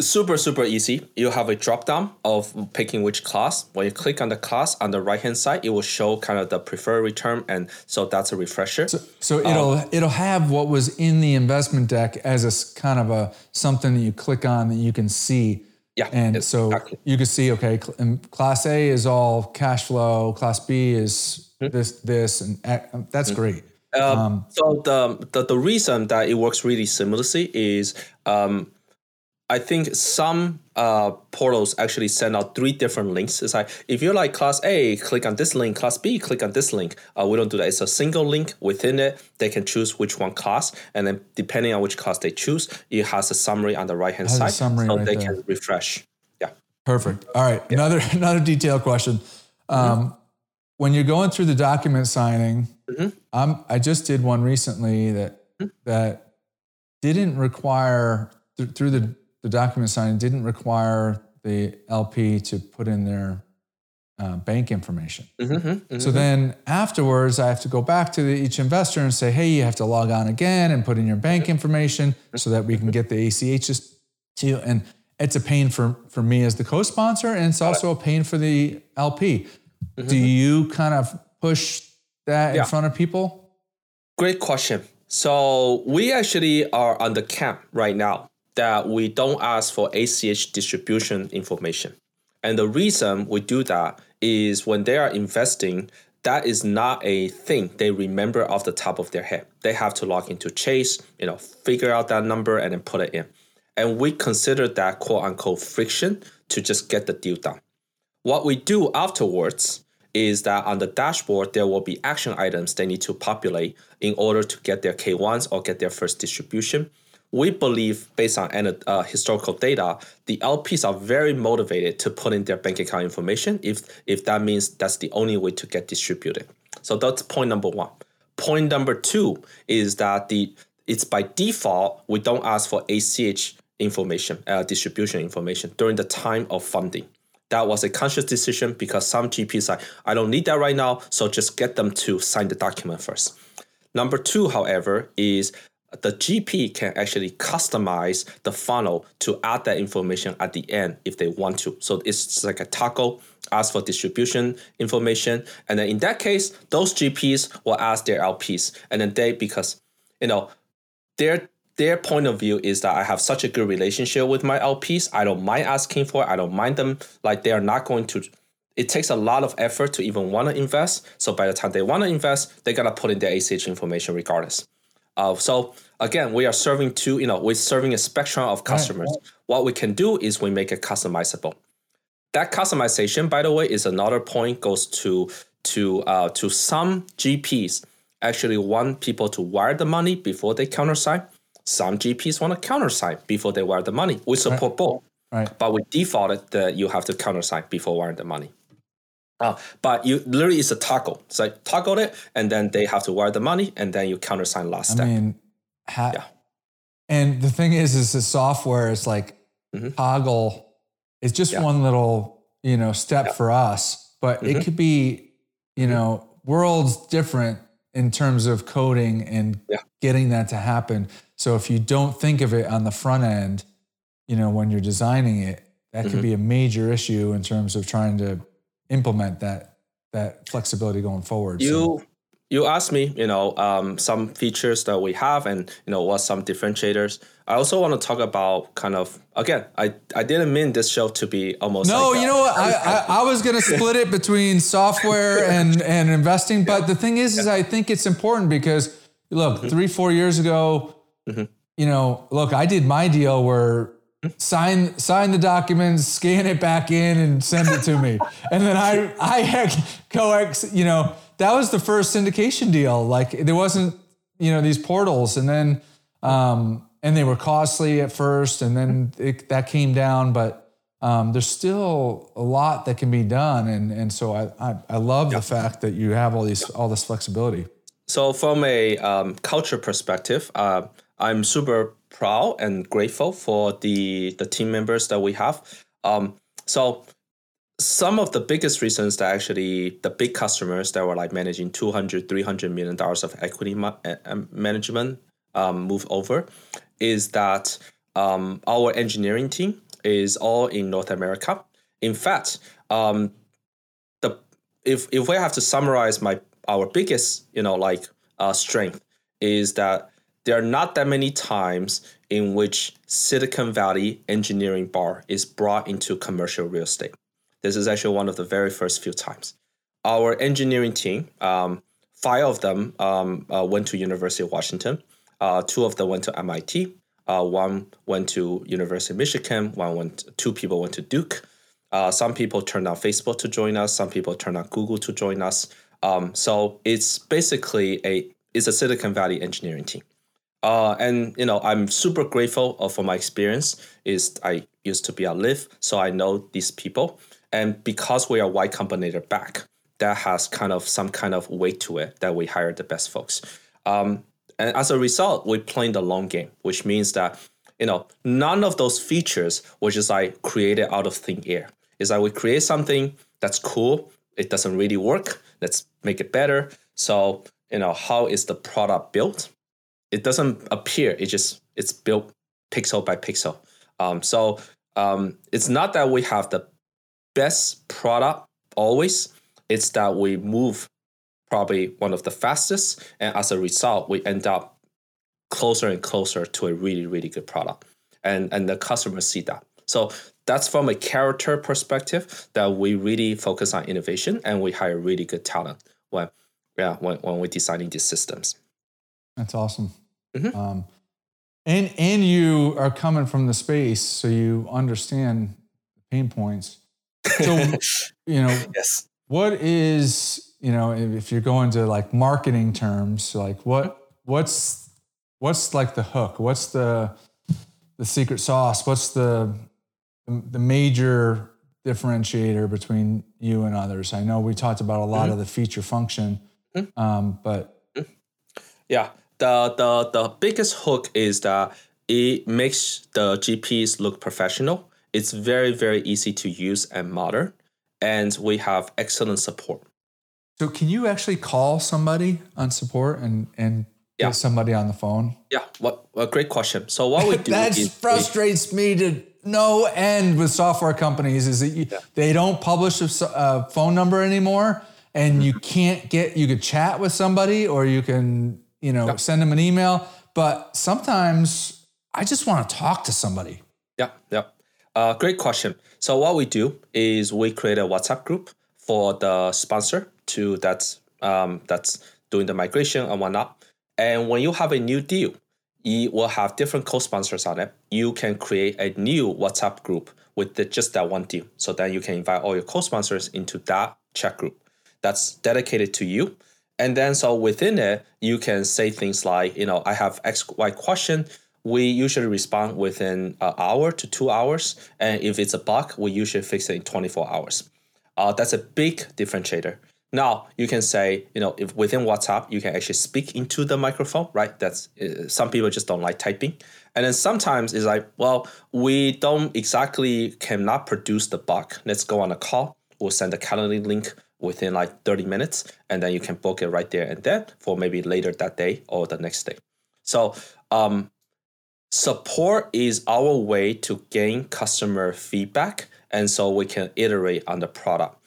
super super easy you have a drop down of picking which class when you click on the class on the right hand side it will show kind of the preferred return and so that's a refresher so, so it'll um, it'll have what was in the investment deck as a kind of a something that you click on that you can see Yeah. And so exactly. you can see, okay, class A is all cash flow, class B is Hmm. this, this, and a- that's great. Um, so the, the the reason that it works really seamlessly is um, I think some uh, portals actually send out three different links. It's like if you're like class A, click on this link. Class B, click on this link. Uh, we don't do that. It's a single link within it. They can choose which one class, and then depending on which class they choose, it has a summary on the right hand Has a side, summary so right they there. can refresh. Yeah. Perfect. All right. Another another detailed question. Um, When you're going through the document signing, I'm, I just did one recently that that didn't require th- through the the document signing didn't require the LP to put in their uh, bank information. Mm-hmm, mm-hmm, mm-hmm, So then afterwards, I have to go back to the, each investor and say, hey, you have to log on again and put in your bank mm-hmm. information so that we can get the ACHs to you. And it's a pain for, for me as the co sponsor, and it's also a pain for the LP. Do you kind of push that in front of people? Great question. So we actually are on the camp right now that we don't ask for ACH distribution information. And the reason we do that is when they are investing, that is not a thing they remember off the top of their head. They have to log into Chase, you know, figure out that number and then put it in. And we consider that quote unquote friction to just get the deal done. What we do afterwards is that on the dashboard, there will be action items they need to populate in order to get their K1s or get their first distribution. We believe, based on uh, historical data, the LPs are very motivated to put in their bank account information if, if that means that's the only way to get distributed. So that's point number one. Point number two is that the it's by default we don't ask for ACH information, uh, distribution information during the time of funding. That was a conscious decision because some GPs are, I don't need that right now, so just get them to sign the document first. Number two, however, is the GP can actually customize the funnel to add that information at the end if they want to. So it's like a toggle, ask for distribution information. And then in that case, those GPs will ask their LPs. And then they, because, you know, their their point of view is that I have such a good relationship with my LPs. I don't mind asking for it. I don't mind them. Like they are not going to. It takes a lot of effort to even want to invest. So by the time they want to invest, they gotta put in their ACH information regardless. Uh, so again, we are serving two. You know, we're serving a spectrum of customers. What we can do is we make it customizable. That customization, by the way, is another point. Goes to to uh, to some GPs actually want people to wire the money before they countersign. Some GPs want to countersign before they wire the money. We support both, Right. but we defaulted that you have to countersign before wiring the money. Uh, but you literally it's a toggle. It's like toggle it, and then they have to wire the money, and then you countersign last I step. mean, ha- Yeah. and the thing is, is the software is like Mhm. toggle. It's just Yeah. one little, you know, step for us, but it Mhm. could be, you know, worlds different in terms of coding and Yeah. getting that to happen. So if you don't think of it on the front end, you know, when you're designing it, that could Mhm. be a major issue in terms of trying to implement that that flexibility going forward. So- you you asked me, you know, um, some features that we have, and you know, what some differentiators. I also want to talk about kind of again. I I didn't mean this show to be almost. No, like you a- know what? I, I, I was going to split it between software and, and investing. But the thing is, is I think it's important because look, Mm-hmm. three, four years ago, you know, look, I did my deal where sign sign the documents, scan it back in, and send it to me. and then I I had coex, you know, that was the first syndication deal. Like there wasn't, you know, these portals, and then um, and they were costly at first, and then it, that came down, but. Um, there's still a lot that can be done, and and so I I, I love the fact that you have all these all this flexibility. So from a um, culture perspective, uh, I'm super proud and grateful for the the team members that we have. Um, so some of the biggest reasons that actually the big customers that were like managing 200 300 million dollars of equity ma- uh, um, management um, move over is that um, our engineering team is all in north america in fact um, the if if we have to summarize my our biggest you know like uh, strength is that there are not that many times in which Silicon Valley engineering bar is brought into commercial real estate. This is actually one of the very first few times. Our engineering team, um, five of them um, uh, went to University of Washington. Uh, two of them went to MIT. Uh, one went to University of Michigan. One went. Two people went to Duke. Uh, some people turned on Facebook to join us. Some people turned on Google to join us. Um, so it's basically a it's a Silicon Valley engineering team. Uh, and you know, I'm super grateful uh, for my experience. Is I used to be at Lyft, so I know these people. And because we are Y Combinator back, that has kind of some kind of weight to it that we hire the best folks. Um, and as a result, we play the long game, which means that you know none of those features were just like created out of thin air. Is that we create something that's cool, it doesn't really work. Let's make it better. So you know how is the product built? It doesn't appear. It just it's built pixel by pixel. Um, so um, it's not that we have the best product always. It's that we move probably one of the fastest, and as a result, we end up closer and closer to a really really good product, and and the customers see that. So that's from a character perspective that we really focus on innovation and we hire really good talent when yeah when, when we're designing these systems. That's awesome. Mm-hmm. Um, and and you are coming from the space, so you understand the pain points. So you know, yes. What is you know if you're going to like marketing terms, like what what's what's like the hook? What's the the secret sauce? What's the the major differentiator between you and others? I know we talked about a lot mm-hmm. of the feature function, mm-hmm. um, but mm-hmm. yeah, the the the biggest hook is that it makes the GPs look professional. It's very very easy to use and modern, and we have excellent support. So, can you actually call somebody on support and and yeah. get somebody on the phone? Yeah, what a great question. So what we do that frustrates we, me to no end with software companies is that you, yeah. they don't publish a, a, phone number anymore, and mm-hmm. you can't get you could chat with somebody or you can you know yeah. send them an email, but sometimes I just want to talk to somebody. Yeah, yeah. Uh, great question. So what we do is we create a WhatsApp group for the sponsor to that's um, that's doing the migration and whatnot. And when you have a new deal, you will have different co-sponsors on it. You can create a new WhatsApp group with the, just that one deal. So then you can invite all your co-sponsors into that chat group that's dedicated to you. And then so within it, you can say things like, you know, I have X, Y question. We usually respond within an hour to two hours. And if it's a bug, we usually fix it in 24 hours. Uh, that's a big differentiator. Now you can say, you know, if within WhatsApp you can actually speak into the microphone, right? That's uh, some people just don't like typing, and then sometimes it's like, well, we don't exactly cannot produce the bug. Let's go on a call. We'll send a calendar link within like 30 minutes, and then you can book it right there and then for maybe later that day or the next day. So um, support is our way to gain customer feedback, and so we can iterate on the product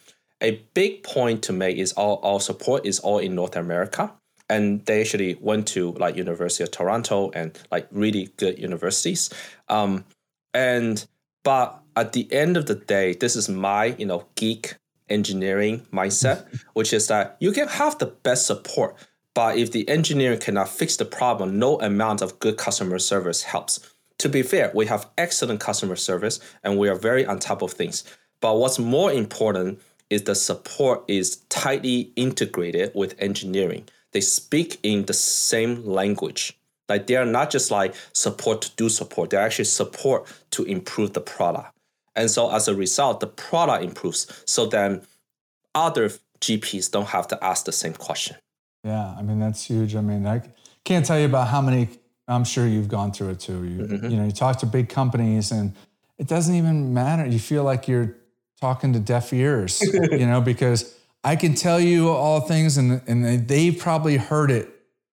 a big point to make is all our support is all in North America. And they actually went to like University of Toronto and like really good universities. Um, and but at the end of the day, this is my you know geek engineering mindset, which is that you can have the best support, but if the engineer cannot fix the problem, no amount of good customer service helps. To be fair, we have excellent customer service and we are very on top of things. But what's more important is the support is tightly integrated with engineering. They speak in the same language. Like they are not just like support to do support, they're actually support to improve the product. And so as a result, the product improves. So then other GPs don't have to ask the same question. Yeah, I mean that's huge. I mean, I can't tell you about how many I'm sure you've gone through it too. You, mm-hmm. you know, you talk to big companies and it doesn't even matter. You feel like you're talking to deaf ears, you know, because I can tell you all things and, and they've probably heard it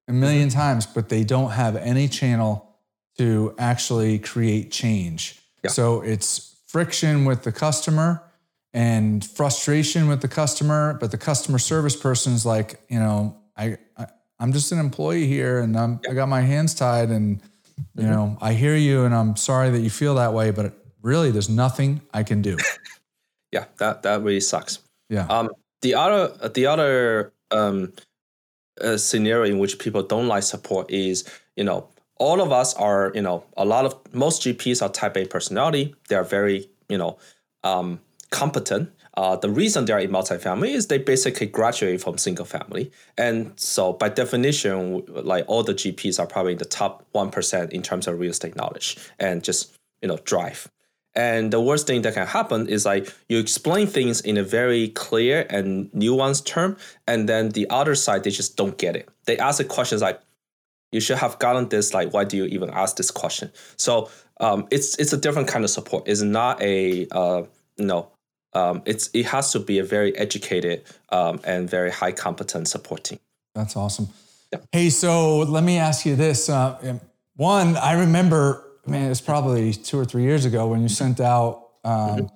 a million times, but they don't have any channel to actually create change. Yeah. So it's friction with the customer and frustration with the customer, but the customer service person's like, you know, I, I I'm just an employee here and I'm, I got my hands tied and, you mm-hmm. know, I hear you and I'm sorry that you feel that way, but really there's nothing I can do. yeah, that, that really sucks. Yeah. Um, the other, the other, um, uh, scenario in which people don't like support is, you know, all of us are, you know, a lot of most GPs are type A personality. They are very, you know, um, competent. Uh, the reason they are in multifamily is they basically graduate from single family, and so by definition, like all the GPs are probably in the top one percent in terms of real estate knowledge and just you know drive. And the worst thing that can happen is like you explain things in a very clear and nuanced term, and then the other side they just don't get it. They ask the questions like, "You should have gotten this. Like, why do you even ask this question?" So um, it's it's a different kind of support. It's not a uh, you know um, it's it has to be a very educated um, and very high competent support team. That's awesome. Yeah. Hey, so let me ask you this. Uh, one, I remember, man, it's probably two or three years ago when you sent out, um, mm-hmm.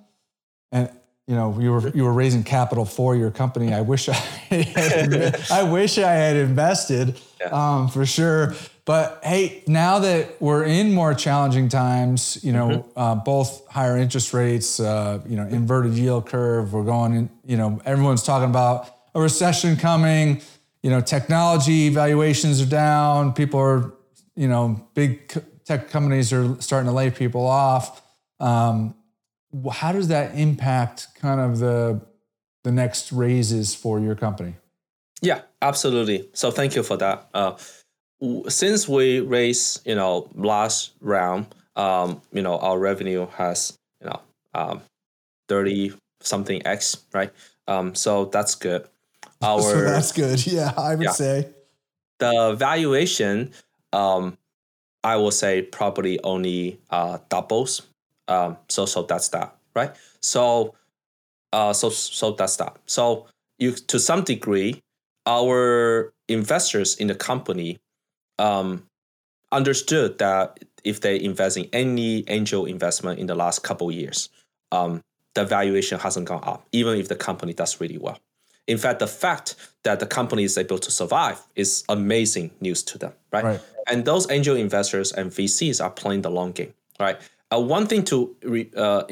and you know, you were you were raising capital for your company. I wish I, had, I wish I had invested yeah. um, for sure. But hey, now that we're in more challenging times, you know, mm-hmm. uh, both higher interest rates, uh, you know, inverted yield curve, we're going in, you know, everyone's talking about a recession coming, you know, technology valuations are down, people are, you know, big tech companies are starting to lay people off. Um, how does that impact kind of the the next raises for your company? Yeah, absolutely. So thank you for that. Uh, since we raised, you know, last round, um, you know, our revenue has, you know, um, 30 something X, right? Um, so that's good. Our, so that's good. Yeah, I would yeah. say. The valuation, um, I will say probably only uh, doubles. Um, so so that's that, right? So uh, so so that's that. So you to some degree, our investors in the company um, understood that if they invest in any angel investment in the last couple years, um, the valuation hasn't gone up, even if the company does really well. In fact, the fact that the company is able to survive is amazing news to them, right? right. And those angel investors and VCs are playing the long game, right? Uh, one thing to re, uh,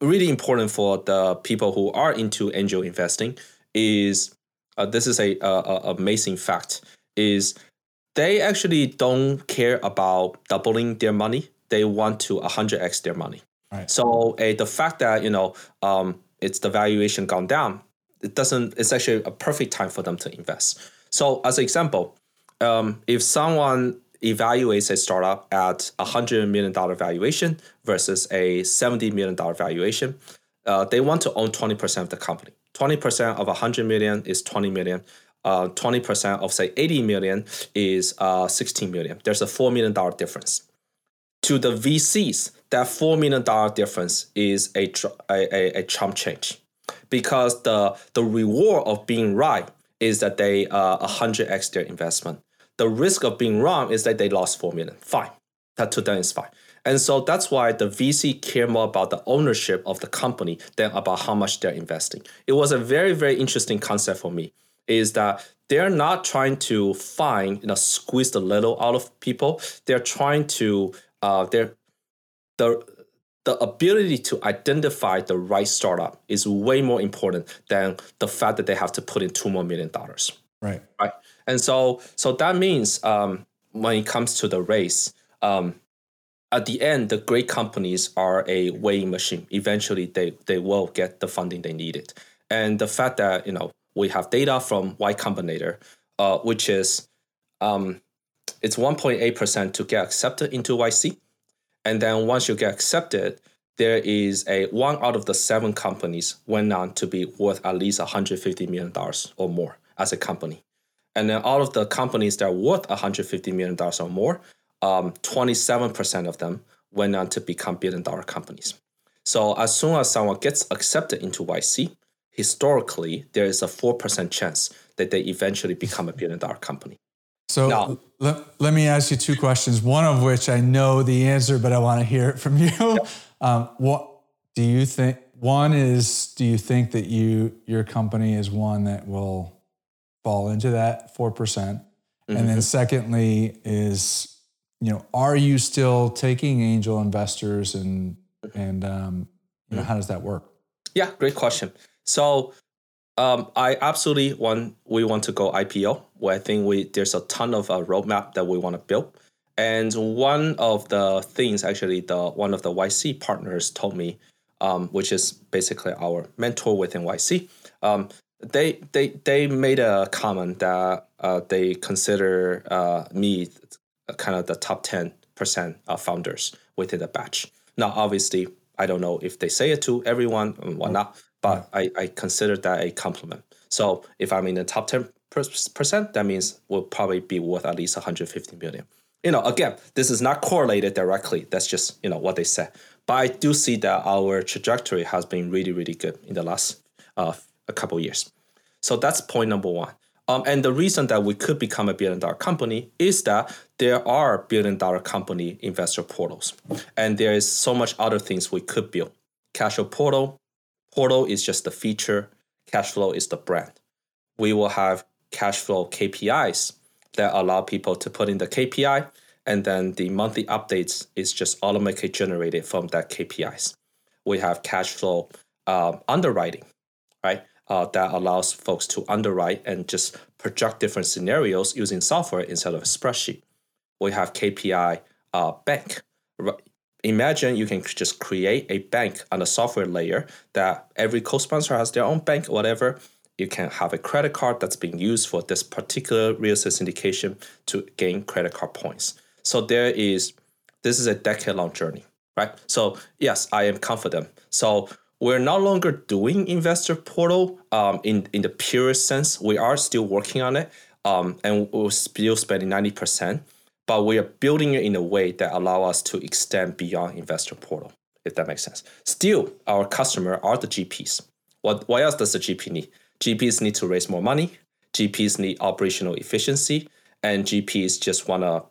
really important for the people who are into angel investing is uh, this is a, a, a amazing fact is they actually don't care about doubling their money. They want to 100x their money. Right. So uh, the fact that you know um, it's the valuation gone down, it doesn't. It's actually a perfect time for them to invest. So as an example, um, if someone evaluates a startup at a hundred million dollar valuation versus a seventy million dollar valuation, uh, they want to own twenty percent of the company. Twenty percent of a hundred million is twenty million uh, 20% of say 80 million is uh, 16 million. There's a $4 million difference. To the VCs, that $4 million difference is a, a, a, chump change because the, the reward of being right is that they uh, 100x their investment. The risk of being wrong is that they lost 4 million. Fine. That to them is fine. And so that's why the VC care more about the ownership of the company than about how much they're investing. It was a very, very interesting concept for me is that they're not trying to find, you know, squeeze the little out of people. They're trying to, uh, they're, the, the ability to identify the right startup is way more important than the fact that they have to put in two more million dollars. Right. Right. And so, so that means um, when it comes to the race, um, at the end, the great companies are a weighing machine. Eventually, they they will get the funding they needed. And the fact that you know we have data from Y Combinator, uh, which is um, it's 1.8% to get accepted into YC. And then once you get accepted, there is a one out of the seven companies went on to be worth at least $150 million or more as a company. And then all of the companies that are worth $150 million or more, um, 27% of them went on to become billion dollar companies. So as soon as someone gets accepted into YC, historically, there is a 4% chance that they eventually become a billion dollar company. So now, let, let me ask you two questions, one of which I know the answer, but I want to hear it from you. Um, what do you think? One is, do you think that you your company is one that will fall into that 4%? Mm-hmm. And then secondly is, you know, are you still taking angel investors and and um, you know, how does that work? Yeah, great question. So um, I absolutely want we want to go IPO. Where I think we there's a ton of uh, roadmap that we want to build. And one of the things, actually, the one of the YC partners told me, um, which is basically our mentor within YC, um, they they they made a comment that uh, they consider uh, me kind of the top ten percent of founders within the batch. Now, obviously, I don't know if they say it to everyone and whatnot, but I, I consider that a compliment. So if I'm in the top ten percent, that means we'll probably be worth at least 150 million you know, again, this is not correlated directly. That's just, you know, what they said. But I do see that our trajectory has been really, really good in the last uh, a couple years. So that's point number one. Um, and the reason that we could become a billion dollar company is that there are billion dollar company investor portals. And there is so much other things we could build. Cashflow portal, portal is just the feature, cash flow is the brand. We will have cash flow KPIs that allow people to put in the KPI, and then the monthly updates is just automatically generated from that KPIs. We have cash flow uh, underwriting, right? Uh, that allows folks to underwrite and just project different scenarios using software instead of a spreadsheet. We have KPI uh, bank. Imagine you can just create a bank on the software layer that every co-sponsor has their own bank, whatever you can have a credit card that's being used for this particular real estate syndication to gain credit card points. So there is this is a decade long journey, right? So yes, I am confident. So we're no longer doing investor portal um, in in the purest sense. We are still working on it, um, and we're still spending ninety percent. But we are building it in a way that allow us to extend beyond investor portal, if that makes sense. Still, our customer are the GPs. What what else does the GP need? GPs need to raise more money. GPs need operational efficiency, and GPs just want to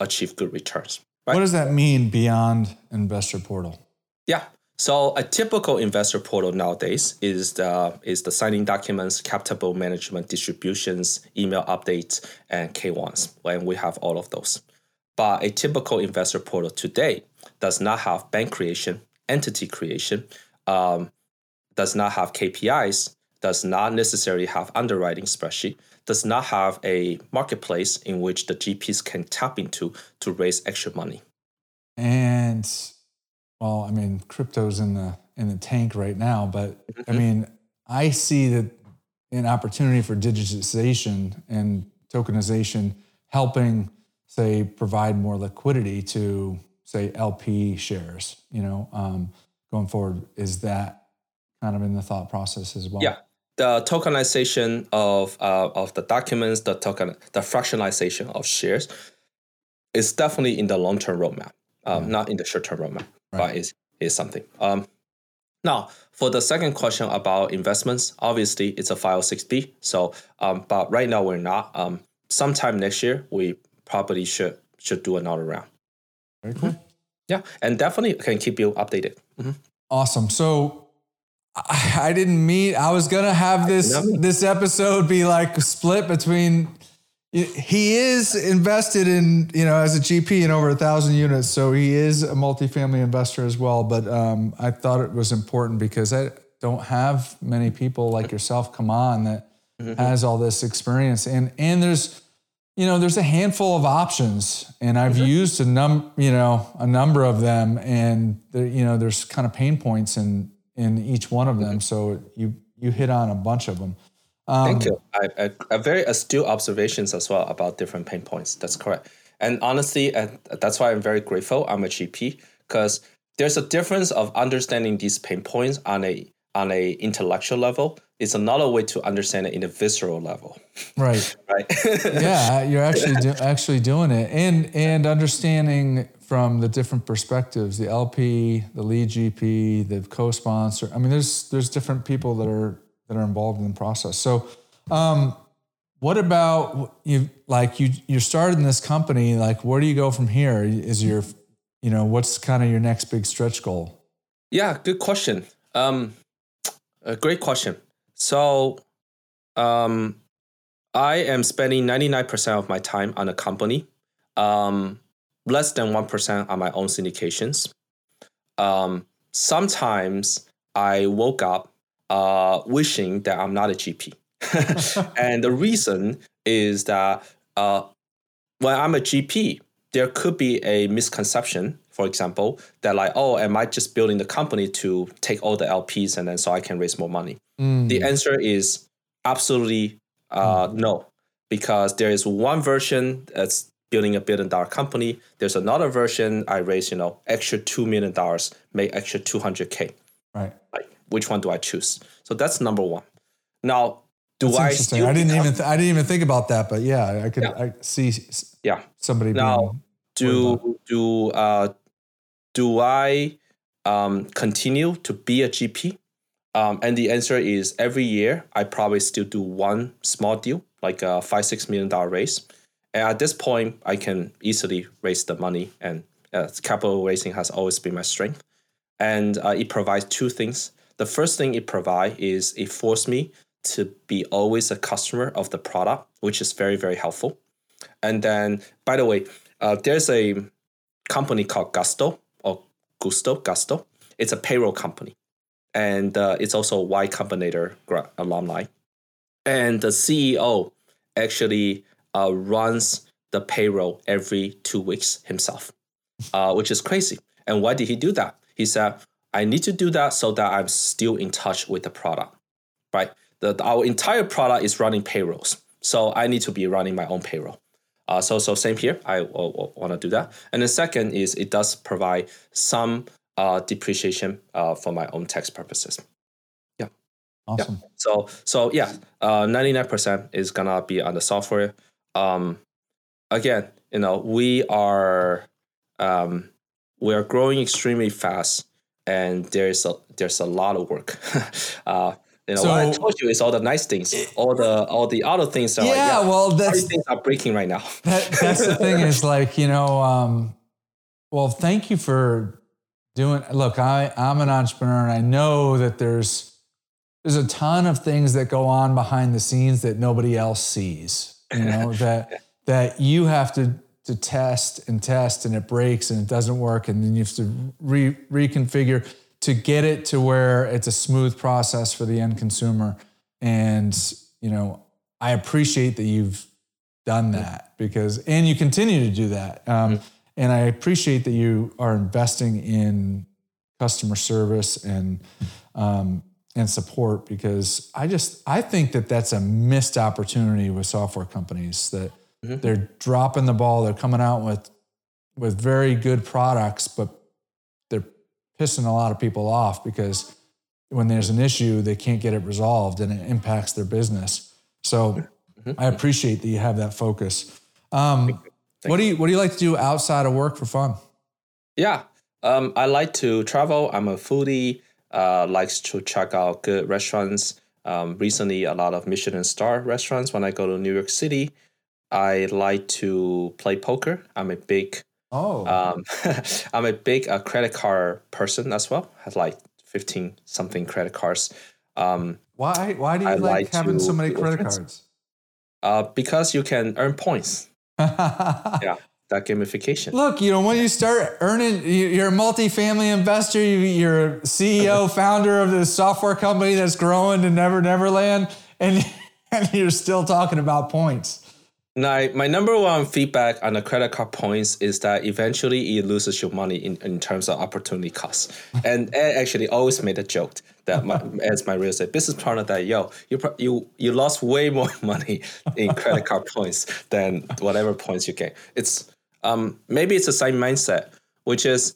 achieve good returns. Right? What does that mean beyond investor portal? Yeah. So a typical investor portal nowadays is the is the signing documents, capital management distributions, email updates, and K1s. When we have all of those. But a typical investor portal today does not have bank creation, entity creation, um, does not have KPIs, does not necessarily have underwriting spreadsheet, does not have a marketplace in which the GPs can tap into to raise extra money. And well, I mean, crypto's in the in the tank right now, but mm-hmm. I mean, I see that an opportunity for digitization and tokenization helping say provide more liquidity to say LP shares, you know, um, going forward. Is that kind of in the thought process as well? Yeah, the tokenization of uh, of the documents, the token, the fractionalization of shares, is definitely in the long term roadmap, um, not in the short term roadmap, right. but is is something. Um, now, for the second question about investments, obviously it's a 506b. So, um, but right now we're not. Um, sometime next year we probably should should do another round. Very cool. Mm-hmm. Yeah, and definitely can keep you updated. Mm-hmm. Awesome. So I didn't meet. I was gonna have this this episode be like split between. He is invested in you know as a GP in over a thousand units, so he is a multifamily investor as well. But um, I thought it was important because I don't have many people like yourself come on that mm-hmm. has all this experience, and and there's you know there's a handful of options, and I've mm-hmm. used a num you know a number of them, and there, you know there's kind of pain points in in each one of them. So you you hit on a bunch of them. Um, Thank you. I I, very astute observations as well about different pain points. That's correct. And honestly, and that's why I'm very grateful. I'm a GP because there's a difference of understanding these pain points on a on a intellectual level. It's another way to understand it in a visceral level. Right. right. yeah, you're actually do, actually doing it, and and understanding from the different perspectives the lp the lead gp the co-sponsor i mean there's there's different people that are that are involved in the process. So um, what about you like you you're starting this company like where do you go from here? Is your you know what's kind of your next big stretch goal? Yeah good question. Um a great question. So um I am spending 99% of my time on a company, um, less than 1% on my own syndications. Um, sometimes I woke up uh, wishing that I'm not a GP. and the reason is that uh, when I'm a GP, there could be a misconception, for example, that like, oh, am I just building the company to take all the LPs and then so I can raise more money? Mm. The answer is absolutely uh, mm. no, because there is one version that's building a billion dollar company. There's another version I raise, you know, extra two million dollars, make extra two hundred k. Right. Like, which one do I choose? So that's number one. Now, do that's I? Interesting. I didn't become, even th- I didn't even think about that, but yeah, I could yeah. I see. Yeah. Somebody now do do uh do I um continue to be a GP? Um, and the answer is every year I probably still do one small deal, like a five six million dollar raise. And at this point, I can easily raise the money, and uh, capital raising has always been my strength. And uh, it provides two things. The first thing it provides is it forced me to be always a customer of the product, which is very very helpful. And then, by the way, uh, there's a company called Gusto or Gusto Gusto. It's a payroll company and uh, it's also Y Combinator alumni. And the CEO actually uh, runs the payroll every two weeks himself, uh, which is crazy. And why did he do that? He said, I need to do that so that I'm still in touch with the product, right? The, our entire product is running payrolls. So I need to be running my own payroll. Uh, so, so same here. I want to do that. And the second is it does provide some uh, depreciation uh, for my own tax purposes. Yeah. Awesome. Yeah. So so yeah, uh, ninety nine percent is gonna be on the software. Um, again, you know, we are um, we are growing extremely fast, and there's a there's a lot of work. uh, you know, so, what I told you is all the nice things, all the all the other things. Are yeah, like, yeah, well, that's things are breaking right now. that, that's the thing is like you know, um, well, thank you for doing look i i'm an entrepreneur and i know that there's there's a ton of things that go on behind the scenes that nobody else sees you know that that you have to to test and test and it breaks and it doesn't work. And then you have to re, reconfigure to get it to where it's a smooth process for the end consumer. And you know i appreciate that you've done that because and you continue to do that. Um. And I appreciate that you are investing in customer service and um, and support because I just I think that that's a missed opportunity with software companies that mm-hmm. they're dropping the ball. They're coming out with with very good products, but they're pissing a lot of people off because when there's an issue, they can't get it resolved and it impacts their business. So mm-hmm. I appreciate that you have that focus. Um, what do you What do you like to do outside of work for fun? Yeah, um, I like to travel. I'm a foodie. Uh, likes to check out good restaurants. Um, recently, a lot of Michelin star restaurants. When I go to New York City, I like to play poker. I'm a big oh, um, I'm a big uh, credit card person as well. I have like fifteen something credit cards. Um, why Why do you like, like having so many credit cards? Uh, because you can earn points. yeah, that gamification. Look, you know, when you start earning, you're a multifamily investor, you're CEO, founder of this software company that's growing to Never Never Land, and, and you're still talking about points. Now, my number one feedback on the credit card points is that eventually it loses your money in, in terms of opportunity cost. and Ed actually always made a joke that my, as my real estate business partner that yo you you you lost way more money in credit card points than whatever points you get. It's um maybe it's the same mindset, which is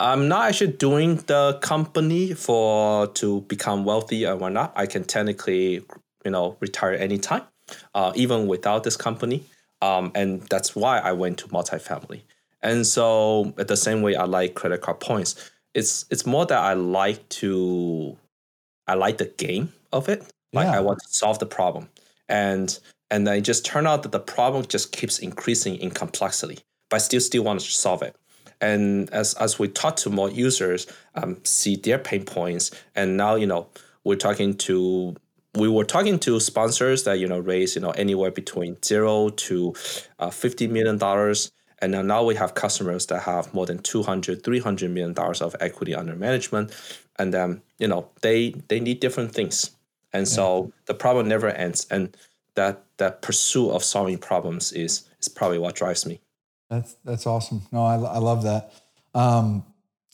I'm not actually doing the company for to become wealthy or whatnot. I can technically you know retire anytime uh, even without this company. Um, and that's why I went to multifamily. And so, at the same way, I like credit card points. It's it's more that I like to, I like the game of it. Like yeah. I want to solve the problem, and and then it just turn out that the problem just keeps increasing in complexity, but I still still want to solve it. And as as we talk to more users, um, see their pain points, and now you know we're talking to we were talking to sponsors that you know raise you know anywhere between zero to uh, 50 million dollars. And now, we have customers that have more than 200 300 million dollars of equity under management. And then you know they they need different things. And yeah. so the problem never ends. And that that pursuit of solving problems is is probably what drives me. That's that's awesome. No i, I love that. Um,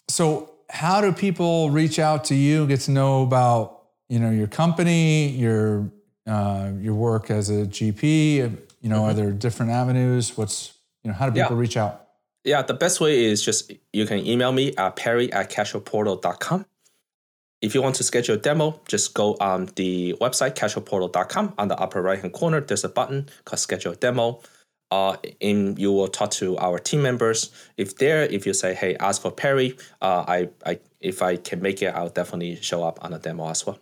so how do people reach out to you get to know about you know your company, your uh, your work as a GP. You know, mm-hmm. are there different avenues? What's you know, how do people yeah. reach out? Yeah, the best way is just you can email me at perry at cashflowportal.com. If you want to schedule a demo, just go on the website cashflowportal.com. On the upper right hand corner, there's a button called schedule demo. Uh, and you will talk to our team members. If there, if you say, "Hey, ask for Perry," uh, I, I, if I can make it, I'll definitely show up on a demo as well.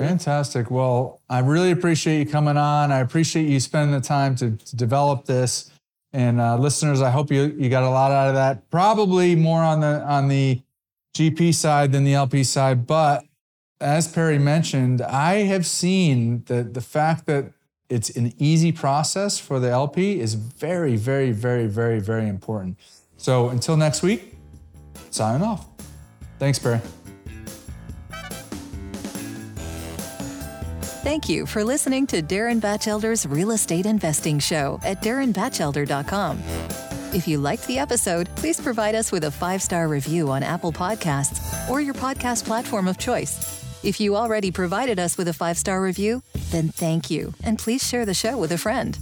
Fantastic. Well, I really appreciate you coming on. I appreciate you spending the time to, to develop this. And uh, listeners, I hope you, you got a lot out of that. Probably more on the on the GP side than the LP side. But as Perry mentioned, I have seen that the fact that it's an easy process for the LP is very, very, very, very, very important. So until next week, signing off. Thanks, Perry. Thank you for listening to Darren Batchelder's Real Estate Investing Show at darrenbatchelder.com. If you liked the episode, please provide us with a five star review on Apple Podcasts or your podcast platform of choice. If you already provided us with a five star review, then thank you, and please share the show with a friend.